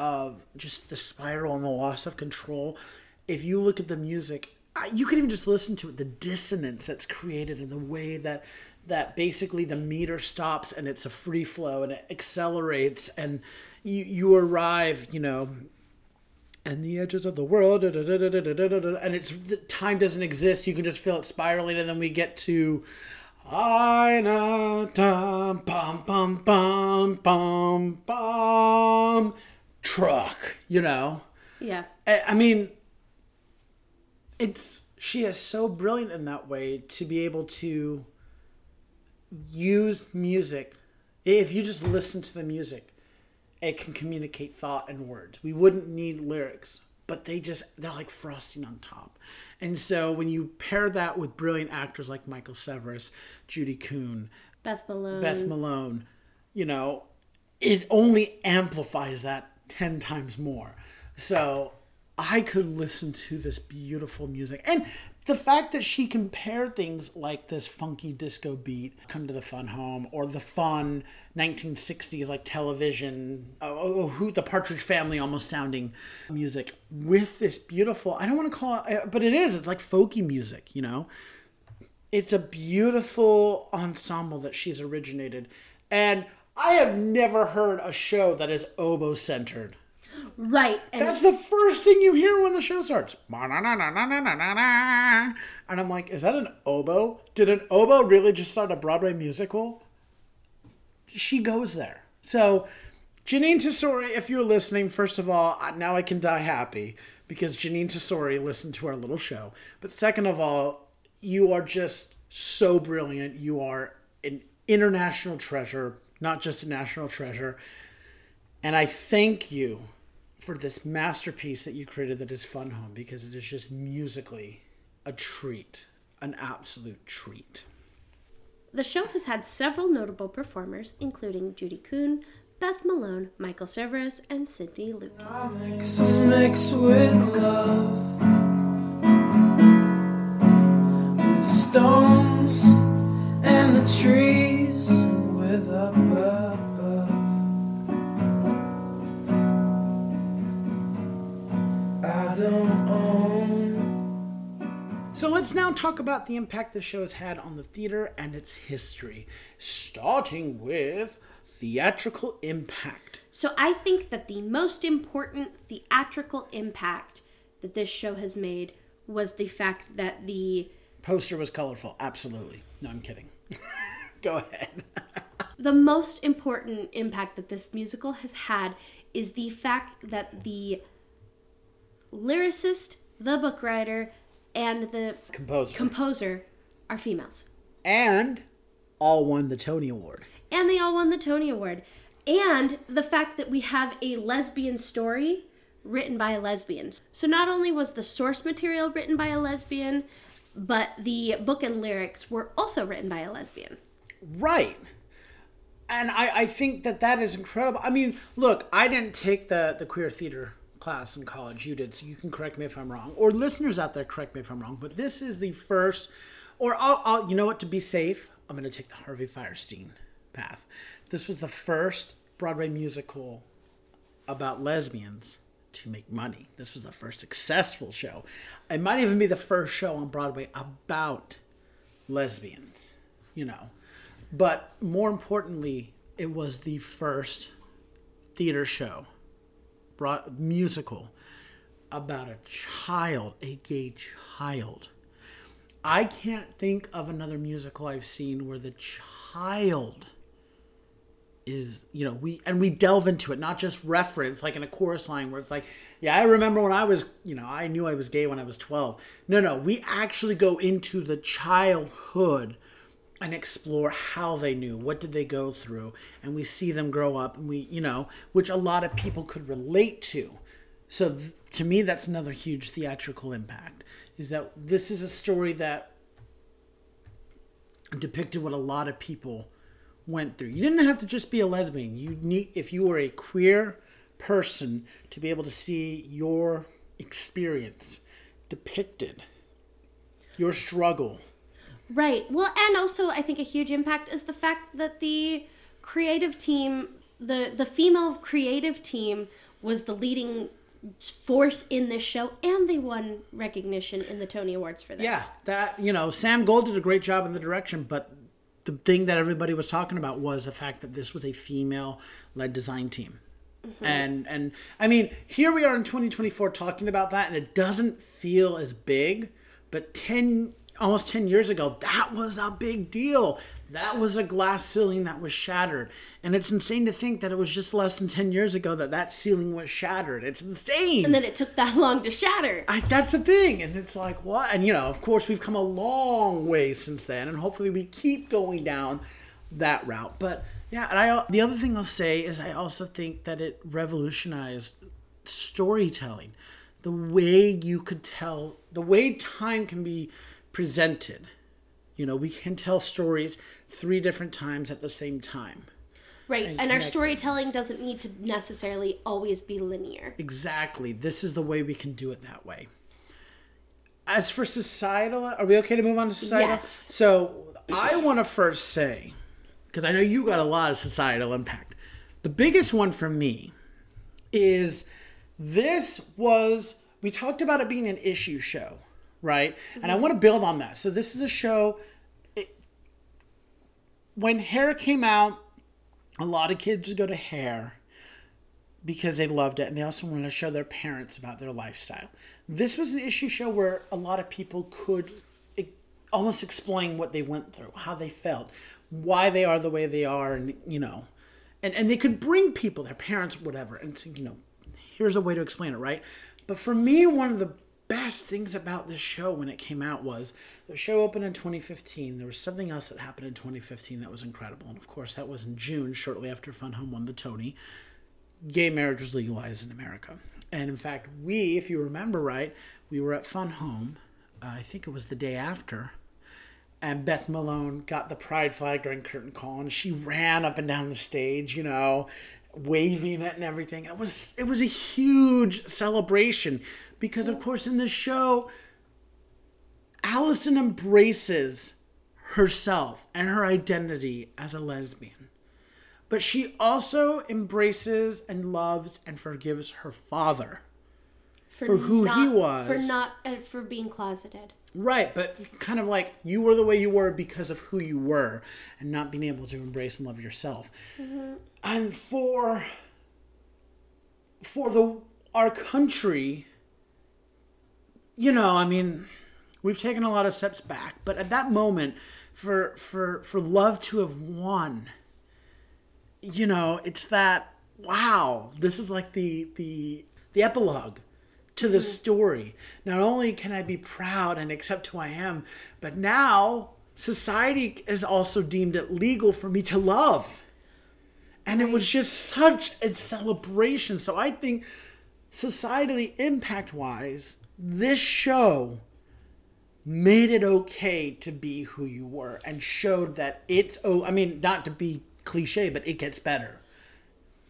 of just the spiral and the loss of control. If you look at the music, you can even just listen to it. The dissonance that's created and the way that that basically the meter stops and it's a free flow and it accelerates and you you arrive, you know, and the edges of the world, and it's time doesn't exist. You can just feel it spiraling, and then we get to. Aina, pom pom pom pom pom truck. You know, Yeah. I mean, it's she is so brilliant in that way to be able to use music. If you just listen to the music, it can communicate thought and words. We wouldn't need lyrics, but they just they're like frosting on top. And so when you pair that with brilliant actors like Michael Cerveris, Judy Kuhn, Beth Malone. Beth Malone, you know, it only amplifies that 10 times more. So I could listen to this beautiful music. And the fact that she compared things like this funky disco beat, Come to the Fun Home, or the fun 1960s like television, uh, oh, oh, who the Partridge Family almost sounding music with this beautiful, I don't want to call it, uh, but it is, it's like folky music, you know? it's a beautiful ensemble that she's originated and i have never heard a show that is oboe centered Right. And that's the first thing you hear when the show starts. And i'm like is that an oboe? Did an oboe really just start a broadway musical? She goes there. So jeanine tesori if you're listening first of all now i can die happy because jeanine tesori listened to our little show. But second of all you are just so brilliant. You are an international treasure, not just a national treasure. And I thank you for this masterpiece that you created that is Fun Home because it is just musically a treat, an absolute treat. the show has had several notable performers, including Judy Kuhn, Beth Malone, Michael Cerveris, and Sydney Lucas. Mix mix with love. With stones and the trees with up above. I don't own. So let's now talk about the impact the show has had on the theater and its history, starting with theatrical impact. So I think that the most important theatrical impact that this show has made was the fact that the Poster was colorful, absolutely. No, I'm kidding. Go ahead. the most important impact that this musical has had is the fact that the lyricist, the book writer, and the Composer. composer are females. and all won the Tony Award. And they all won the Tony Award. And the fact that we have a lesbian story written by a lesbian. So not only was the source material written by a lesbian, but the book and lyrics were also written by a lesbian. Right. And I, I think that that is incredible. I mean, look, I didn't take the, the queer theater class in college. You did, so you can correct me if I'm wrong. Or listeners out there, correct me if I'm wrong. But this is the first, or I'll, I'll you know what, to be safe, I'm going to take the Harvey Fierstein path. This was the first Broadway musical about lesbians to make money. This was the first successful show. It might even be the first show on Broadway about lesbians, you know. But more importantly, it was the first theater show, brought musical about a child, a gay child. I can't think of another musical I've seen where the child is you know we and we delve into it not just reference like in a chorus line where it's like yeah i remember when i was you know i knew i was gay when i was 12 no no we actually go into the childhood and explore how they knew what did they go through and we see them grow up and we you know which a lot of people could relate to so th- to me that's another huge theatrical impact is that this is a story that depicted what a lot of people went through. You didn't have to just be a lesbian. You need if you were a queer person to be able to see your experience depicted, your struggle. Right. Well, and also I think a huge impact is the fact that the creative team, the the female creative team was the leading force in this show and they won recognition in the Tony Awards for this. Yeah, that you know, Sam Gold did a great job in the direction, but the thing that everybody was talking about was the fact that this was a female-led design team. Mm-hmm. And and I mean, here we are in 2024 talking about that and it doesn't feel as big, but 10 almost 10 years ago, that was a big deal. That was a glass ceiling that was shattered. And it's insane to think that it was just less than 10 years ago that that ceiling was shattered. It's insane. And then it took that long to shatter. I, that's the thing. And it's like, what? And, you know, of course, we've come a long way since then. And hopefully we keep going down that route. But, yeah, and I, the other thing I'll say is I also think that it revolutionized storytelling. The way you could tell, the way time can be presented. You know, we can tell stories three different times at the same time. Right. And And, our storytelling doesn't need to necessarily always be linear. Exactly. This is the way we can do it that way. As for societal, are we okay to move on to societal? Yes. So I want to first say, because I know you got a lot of societal impact. The biggest one for me is this was, we talked about it being an issue show, right? And I mm-hmm. want to build on that. So this is a show, it, when Hair came out, a lot of kids would go to Hair because they loved it and they also wanted to show their parents about their lifestyle. This was an issue show where a lot of people could almost explain what they went through, how they felt, why they are the way they are, and you know, and, and they could bring people, their parents, whatever, and say, you know, here's a way to explain it, right? But for me, one of the best things about this show when it came out was the show opened in 2015. There was something else that happened in 2015 that was incredible, and of course, that was in June, shortly after Fun Home won the Tony gay marriage was legalized in America. And in fact, we, if you remember right, we were at Fun Home, uh, I think it was the day after, and Beth Malone got the pride flag during curtain call, and she ran up and down the stage, you know, waving it and everything. It was it was a huge celebration because, of course, in this show, Allison embraces herself and her identity as a lesbian but she also embraces and loves and forgives her father. For who he was. For not uh, for being closeted. Right, but kind of like you were the way you were because of who you were and not being able to embrace and love yourself. And for for the our country you know, I mean, we've taken a lot of steps back, but at that moment for for for love to have won you know, it's that wow, this is like the the the epilogue to the mm-hmm. story. Not only can I be proud and accept who I am, but now society has also deemed it legal for me to love. And it was just such a celebration. So I think societally impact wise, this show made it okay to be who you were and showed that it's oh I mean not to be cliche, but it gets better.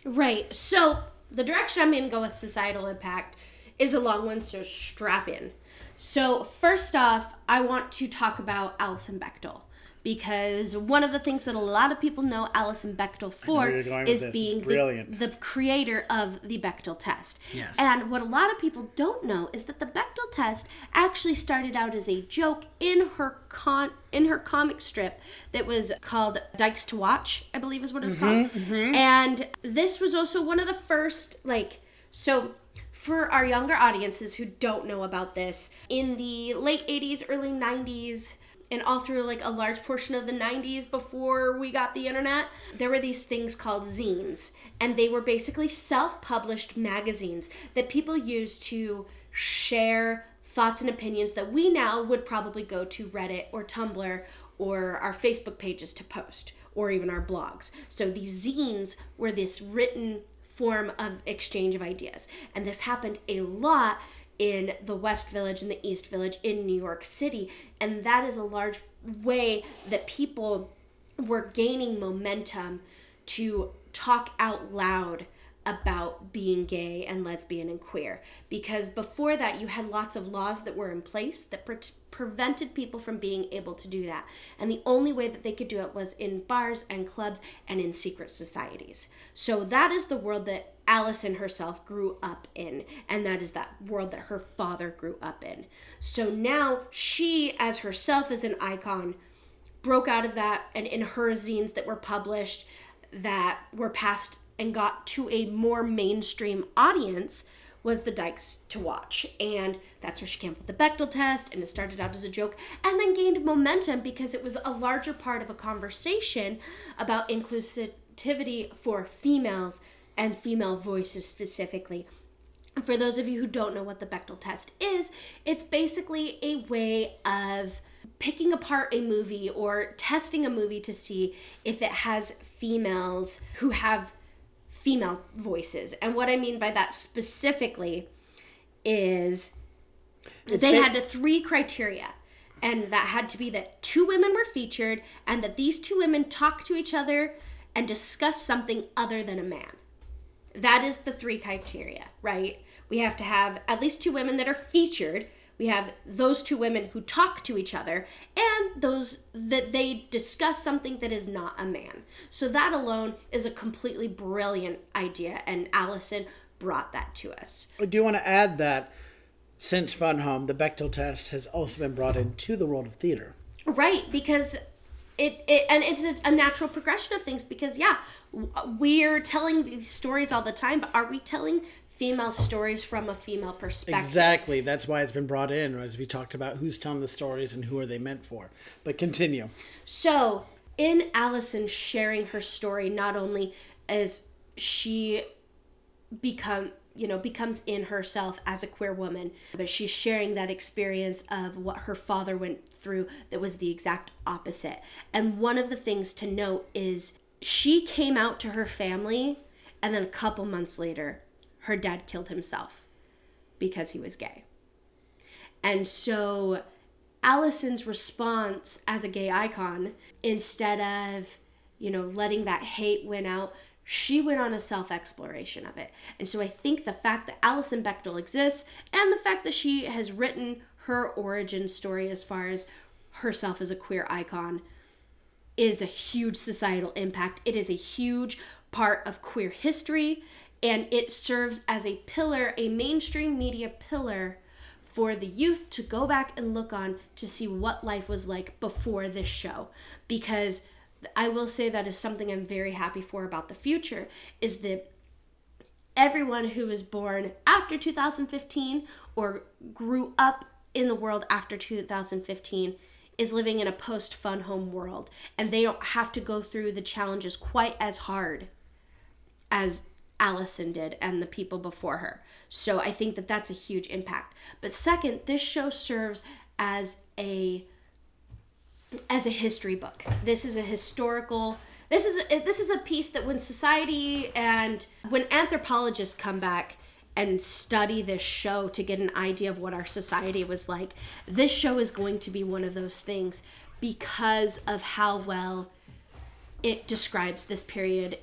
Right. So the direction I'm in go with societal impact is a long one, so strap in. So first off, I want to talk about Alison Bechdel because one of the things that a lot of people know Alison Bechdel for where you're going with is being the, brilliant. the creator of the Bechdel test. Yes. And what a lot of people don't know is that the Bechdel test actually started out as a joke in her con in her comic strip that was called Dykes to Watch, I believe is what it's mm-hmm, called. Mm-hmm. And this was also one of the first like so for our younger audiences who don't know about this, in the late 80s, early 90s, and all through like a large portion of the 90s before we got the internet, there were these things called zines. And they were basically self published magazines that people used to share thoughts and opinions that we now would probably go to Reddit or Tumblr or our Facebook pages to post or even our blogs. So these zines were this written form of exchange of ideas. And this happened a lot in the West Village and the East Village in New York City. And that is a large way that people were gaining momentum to talk out loud about being gay and lesbian and queer. Because before that, you had lots of laws that were in place that pre- prevented people from being able to do that. And the only way that they could do it was in bars and clubs and in secret societies. So that is the world that Allison herself grew up in, and that is that world that her father grew up in. So now she, as herself, is an icon, broke out of that, and in her zines that were published, that were passed and got to a more mainstream audience, was the Dykes to watch. And that's where she came up with the Bechdel test, and it started out as a joke and then gained momentum because it was a larger part of a conversation about inclusivity for females and female voices specifically. For those of you who don't know what the Bechdel test is, it's basically a way of picking apart a movie or testing a movie to see if it has females who have female voices. And what I mean by that specifically is they had a three criteria. And that had to be that two women were featured and that these two women talked to each other and discussed something other than a man. That is the three criteria, right? We have to have at least two women that are featured. We have those two women who talk to each other and those that they discuss something that is not a man. So that alone is a completely brilliant idea and Allison brought that to us. I do want to add that since Fun Home, the Bechdel test has also been brought into the world of theater. Right, because it, it and it's a, a natural progression of things because yeah, we're telling these stories all the time, but are we telling female stories from a female perspective? Exactly. That's why it's been brought in, as we talked about who's telling the stories and who are they meant for. But continue. So, in Allison sharing her story, not only as she become you know becomes in herself as a queer woman but she's sharing that experience of what her father went through that was the exact opposite and one of the things to note is she came out to her family and then a couple months later her dad killed himself because he was gay and so Allison's response as a gay icon, instead of, you know, letting that hate win out, she went on a self exploration of it. And so I think the fact that Allison Bechdel exists and the fact that she has written her origin story as far as herself as a queer icon is a huge societal impact. It is a huge part of queer history and it serves as a pillar, a mainstream media pillar for the youth to go back and look on to see what life was like before this show. Because I will say that is something I'm very happy for about the future is that everyone who was born after 2015 or grew up in the world after 2015 is living in a post fun home world. And they don't have to go through the challenges quite as hard as Allison did and the people before her. So I think that that's a huge impact. But second, this show serves as a as a history book. This is a historical this is a, this is a piece that when society and when anthropologists come back and study this show to get an idea of what our society was like, this show is going to be one of those things because of how well it describes this period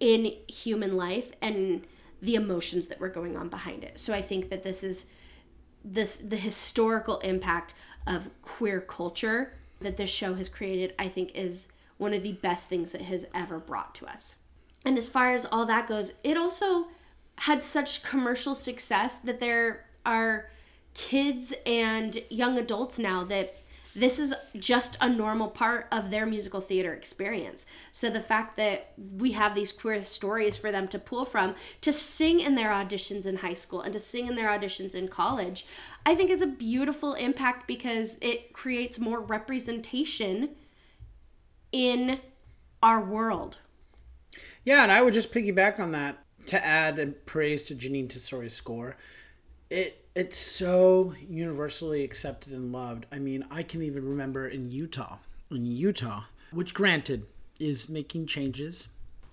in human life and the emotions that were going on behind it. So I think that this is this the historical impact of queer culture that this show has created I think is one of the best things that has ever brought to us. And as far as all that goes, it also had such commercial success that there are kids and young adults now that this is just a normal part of their musical theater experience. So the fact that we have these queer stories for them to pull from to sing in their auditions in high school and to sing in their auditions in college, I think is a beautiful impact because it creates more representation in our world. Yeah, and I would just piggyback on that to add and praise to Jeanine Tesori's score. It it's so universally accepted and loved. I mean, I can even remember in Utah, in Utah, which granted is making changes.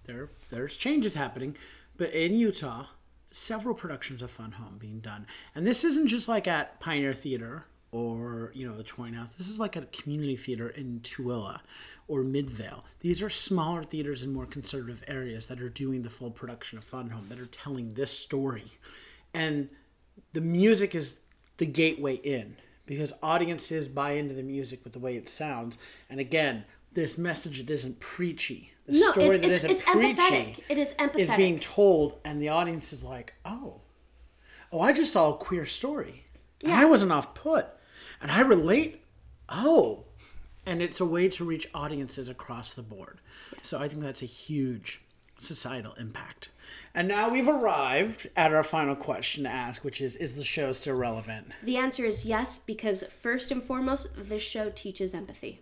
There there's changes happening, but in Utah, several productions of Fun Home being done. And this isn't just like at Pioneer Theater or, you know, the Twine House. This is like a community theater in Tooele or Midvale. These are smaller theaters in more conservative areas that are doing the full production of Fun Home, that are telling this story. And the music is the gateway in because audiences buy into the music with the way it sounds. And again, this message that isn't preachy, the No, story it's- that it's- isn't it's preachy, empathetic. It is is being told, and the audience is like, "Oh, oh, I just saw a queer story, and I wasn't off put, and I relate." Oh, and it's a way to reach audiences across the board. So I think that's a huge, societal impact. And now we've arrived at our final question to ask, which is Is the show still relevant? The answer is yes, because first and foremost, this show teaches empathy.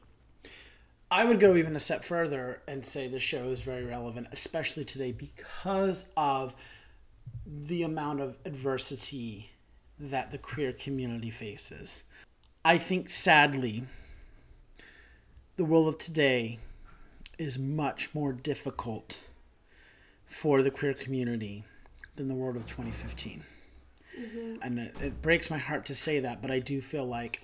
I would go even a step further and say the show is very relevant, especially today, because of the amount of adversity that the queer community faces. I think sadly, the world of today is much more difficult for the queer community than the world of 2015. Mm-hmm. And it, it breaks my heart to say that, but I do feel like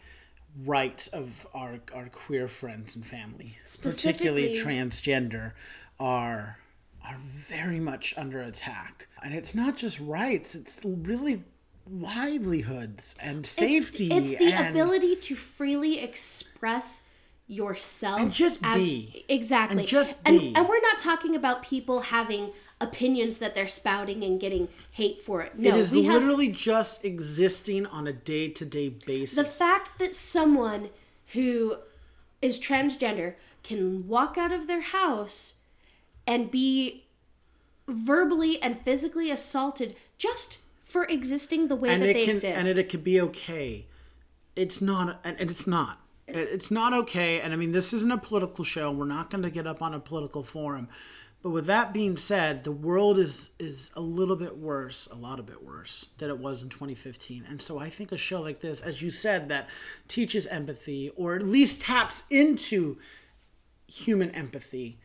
rights of our, our queer friends and family, particularly transgender, are are very much under attack. And it's not just rights, it's really livelihoods and safety It's, the and ability to freely express yourself And just be. exactly And just be. and we're not talking about people having opinions that they're spouting and getting hate for it. No, it is we have literally just existing on a day-to-day basis. the fact that someone who is transgender can walk out of their house and be verbally and physically assaulted just for existing the way and that they can exist. and it, it could be okay. It's not, and, and it's not. It- It's not okay. And I mean, this isn't a political show. We're not going to get up on a political forum. But with that being said, the world is is a little bit worse, a lot a bit worse than it was in 2015. And so I think a show like this, as you said, that teaches empathy or at least taps into human empathy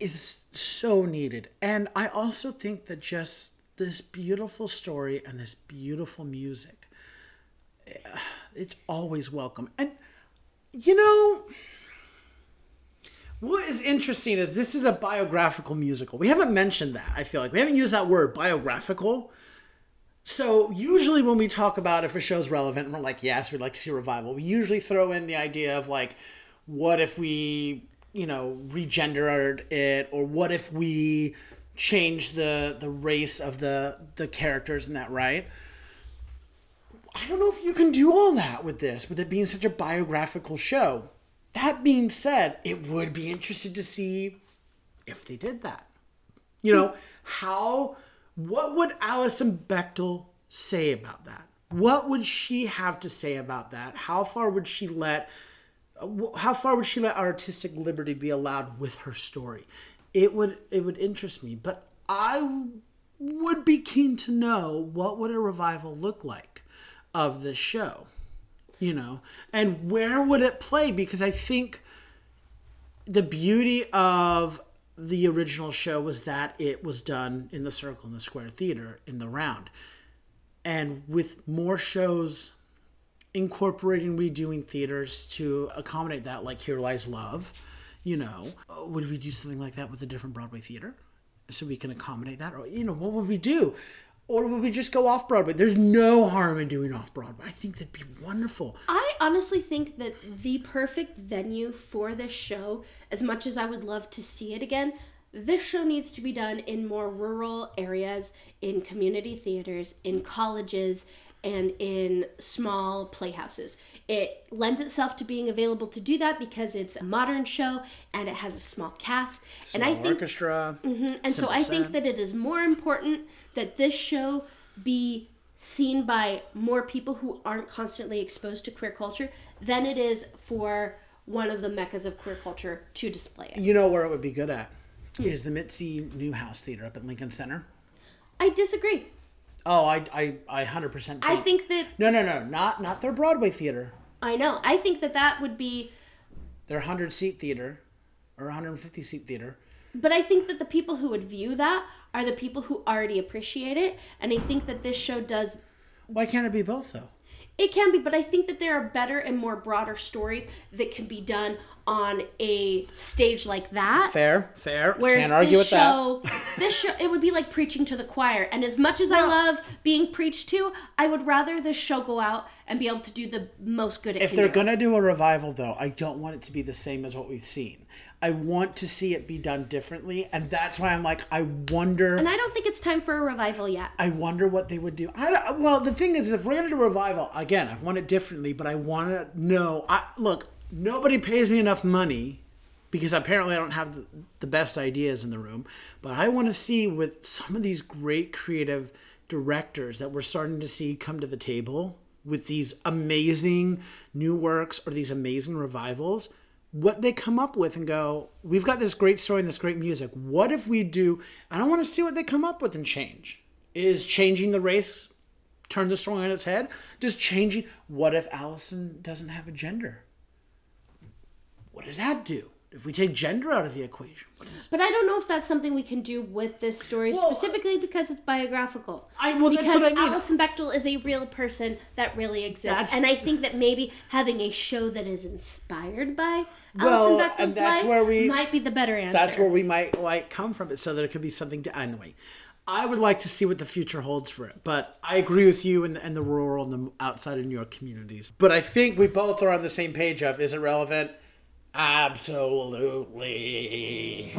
is so needed. And I also think that just this beautiful story and this beautiful music, eh, it's always welcome. And you know, what is interesting is this is a biographical musical. We haven't mentioned that, I feel like. We haven't used that word, biographical. So usually when we talk about if a show's relevant, and we're like, yes, we'd like to see a revival. We usually throw in the idea of like, what if we, you know, regendered it, or what if we change the the race of the the characters in that, right? I don't know if you can do all that with this, with it being such a biographical show. That being said, it would be interesting to see if they did that. You know, how, what would Alison Bechdel say about that? What would she have to say about that? How far would she let, how far would she let artistic liberty be allowed with her story? It would, it would interest me, but I would be keen to know what would a revival look like of the show you know? And where would it play? Because i think the beauty of the original show was that it was done in the circle in the square theater in the round. And with more shows incorporating redoing theaters to accommodate that like here lies love you know uh, would we do something like that with a different broadway theater? So we can accommodate that? Or you know what would we do or would we just go off broadway there's no harm in doing off broadway i think that'd be wonderful I honestly think that the perfect venue for this show, as much as I would love to see it again, this show needs to be done in more rural areas, in community theaters, in colleges, and in small playhouses. It lends itself to being available to do that because it's a modern show and it has a small cast. and I think orchestra mm-hmm, and so I think that it is more important that this show be seen by more people who aren't constantly exposed to queer culture than it is for one of the meccas of queer culture to display it. you know where it would be good at hmm. is the mitzi newhouse theater up at lincoln center I disagree. oh i i, I 100% think, I think that no no no not not their broadway theater I know. I think that that would be their 100 seat theater or 150 seat theater but I think that the people who would view that are the people who already appreciate it and I think that this show does why can't it be both though It can be, but I think that there are better and more broader stories that can be done on a stage like that. fair fair Whereas can't argue this with show, this show, it would be like preaching to the choir. And as much as I love being preached to, I would rather this show go out and be able to do the most good it If can they're do. gonna do a revival, though, I don't want it to be the same as what we've seen. I want to see it be done differently, and that's why I'm like, I wonder, and I don't think it's time for a revival yet. I wonder what they would do. I well, the thing is, if we're gonna do a revival, again, I want it differently, but I want to know. I look, nobody pays me enough money because apparently I don't have the, the best ideas in the room. But I want to see with some of these great creative directors that we're starting to see come to the table with these amazing new works or these amazing revivals what they come up with and go we've got this great story and this great music. What if we do i don't want to see what they come up with and change. Is changing the race turn the story on its head? Just changing what if allison doesn't have a gender? What does that do? If we take gender out of the equation is But I don't know if that's something we can do with this story Well, specifically because it's biographical. I- well, that's because what I mean. Alison Bechdel is a real person that really exists, That's- and I think that maybe having a show that is inspired by Well, Alison and that's life where we- might be the better answer. that's where we might like come from it so there could be something to anyway i would like to see what the future holds for it but i agree with you in the, in the rural and the outside of new york communities. But i think we both are on the same page of is it relevant? Absolutely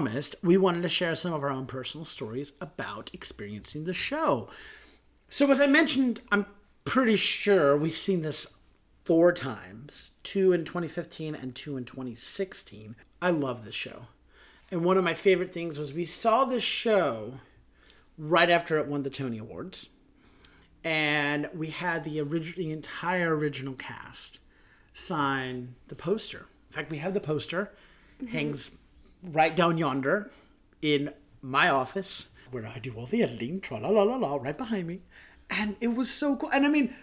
promised, we wanted to share some of our own personal stories about experiencing the show. So, as I mentioned, I'm pretty sure we've seen this four times two in 2015 and two in 2016. I love this show. And one of my favorite things was we saw this show right after it won the Tony Awards. And we had the, orig- the entire original cast sign the poster. In fact, we have the poster, mm-hmm. hangs right down yonder in my office where I do all the editing, tra la la la la, right behind me. And it was so cool. And I mean,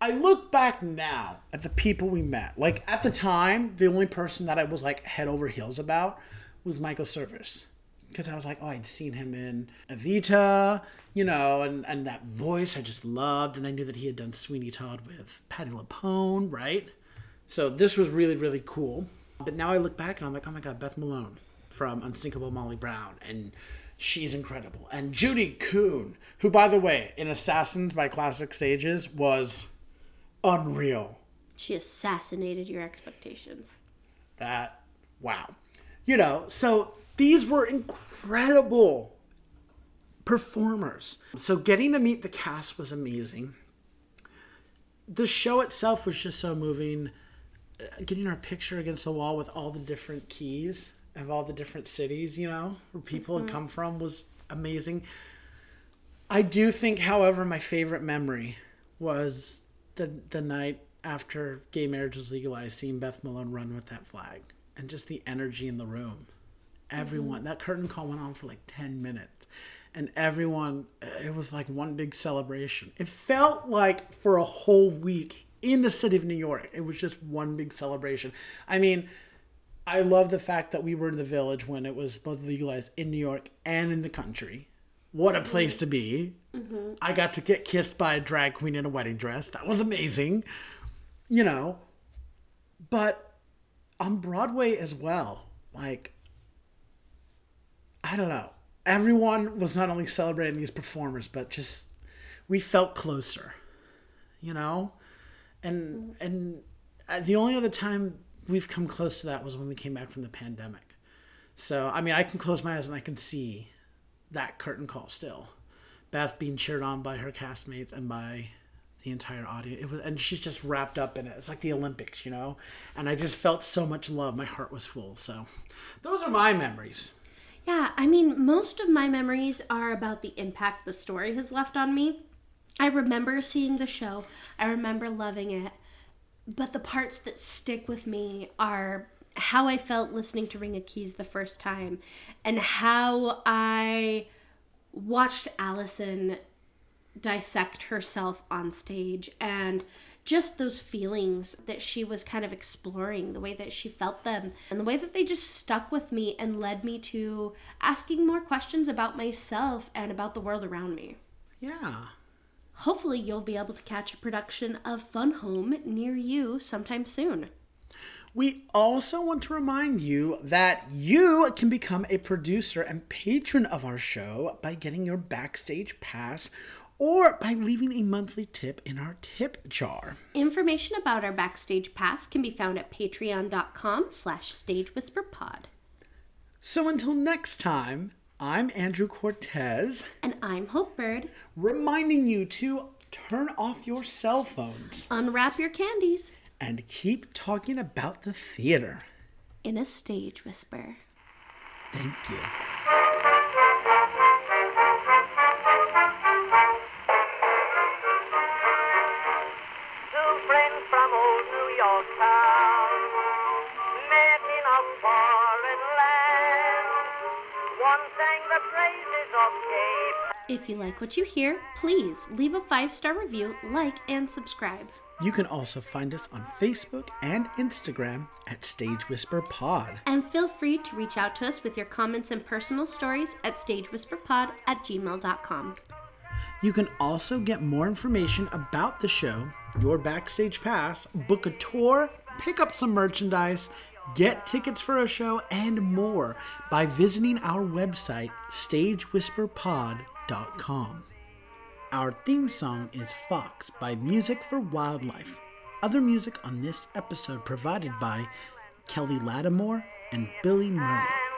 I look back now at the people we met. Like at the time, the only person that I was like head over heels about was Michael Cerveris. Because I was like, oh, I'd seen him in Evita, you know, and, and that voice I just loved. And I knew that he had done Sweeney Todd with Patti LuPone, right? So this was really, really cool. But now I look back and I'm like, oh my God, Beth Malone from Unsinkable Molly Brown. And she's incredible. And Judy Kuhn, who, by the way, in Assassins by Classic Stage's was unreal. she assassinated your expectations. That, wow. You know, so these were incredible performers. So getting to meet the cast was amazing. The show itself was just so moving. Uh, Getting our picture against the wall with all the different keys of all the different cities, you know, where people had mm-hmm. come from was amazing. I do think, however, my favorite memory was the the night after gay marriage was legalized, seeing Beth Malone run with that flag and just the energy in the room. Everyone, mm-hmm. that curtain call went on for like 10 minutes. And everyone, uh, it was like one big celebration. It felt like for a whole week in the city of New York, it was just one big celebration. I mean, I love the fact that we were in the village when it was both legalized in New York and in the country. What a place to be. I got to get kissed by a drag queen in a wedding dress. That was amazing. You know, but on Broadway as well, like, I don't know. Everyone was not only celebrating these performers, but just we felt closer, you know? And, and uh, the only other time we've come close to that was when we came back from the pandemic. So, I mean, I can close my eyes and I can see that curtain call still. Beth being cheered on by her castmates and by the entire audience. It was, and she's just wrapped up in it. It's like the Olympics, you know. And I just felt so much love. My heart was full. So, those are my memories. Yeah, I mean, most of my memories are about the impact the story has left on me. I remember seeing the show, I remember loving it, but the parts that stick with me are how I felt listening to Ring of Keys the first time and how I watched Allison dissect herself on stage and just those feelings that she was kind of exploring, the way that she felt them, and the way that they just stuck with me and led me to asking more questions about myself and about the world around me. Yeah. Hopefully, you'll be able to catch a production of Fun Home near you sometime soon. We also want to remind you that you can become a producer and patron of our show by getting your backstage pass or by leaving a monthly tip in our tip jar. Information about our backstage pass can be found at patreon.com slash stagewhisperpod. So until next time, I'm Andrew Cortez, And I'm Hope Bird. reminding you to turn off your cell phones Unwrap your candies and keep talking about the theater. in a stage whisper. Thank you. Two friends from old New York town If you like what you hear, please leave a five star review, like, and subscribe. You can also find us on Facebook and Instagram at Stage Whisper Pod. And feel free to reach out to us with your comments and personal stories at stagewhisperpod at gmail.com. You can also get more information about the show, your backstage pass, book a tour, pick up some merchandise, get tickets for a show, and more by visiting our website, stagewhisperpod.com. Our theme song is Fox by Music for Wildlife. Other music on this episode provided by Kelly Lattimore and Billy Murray.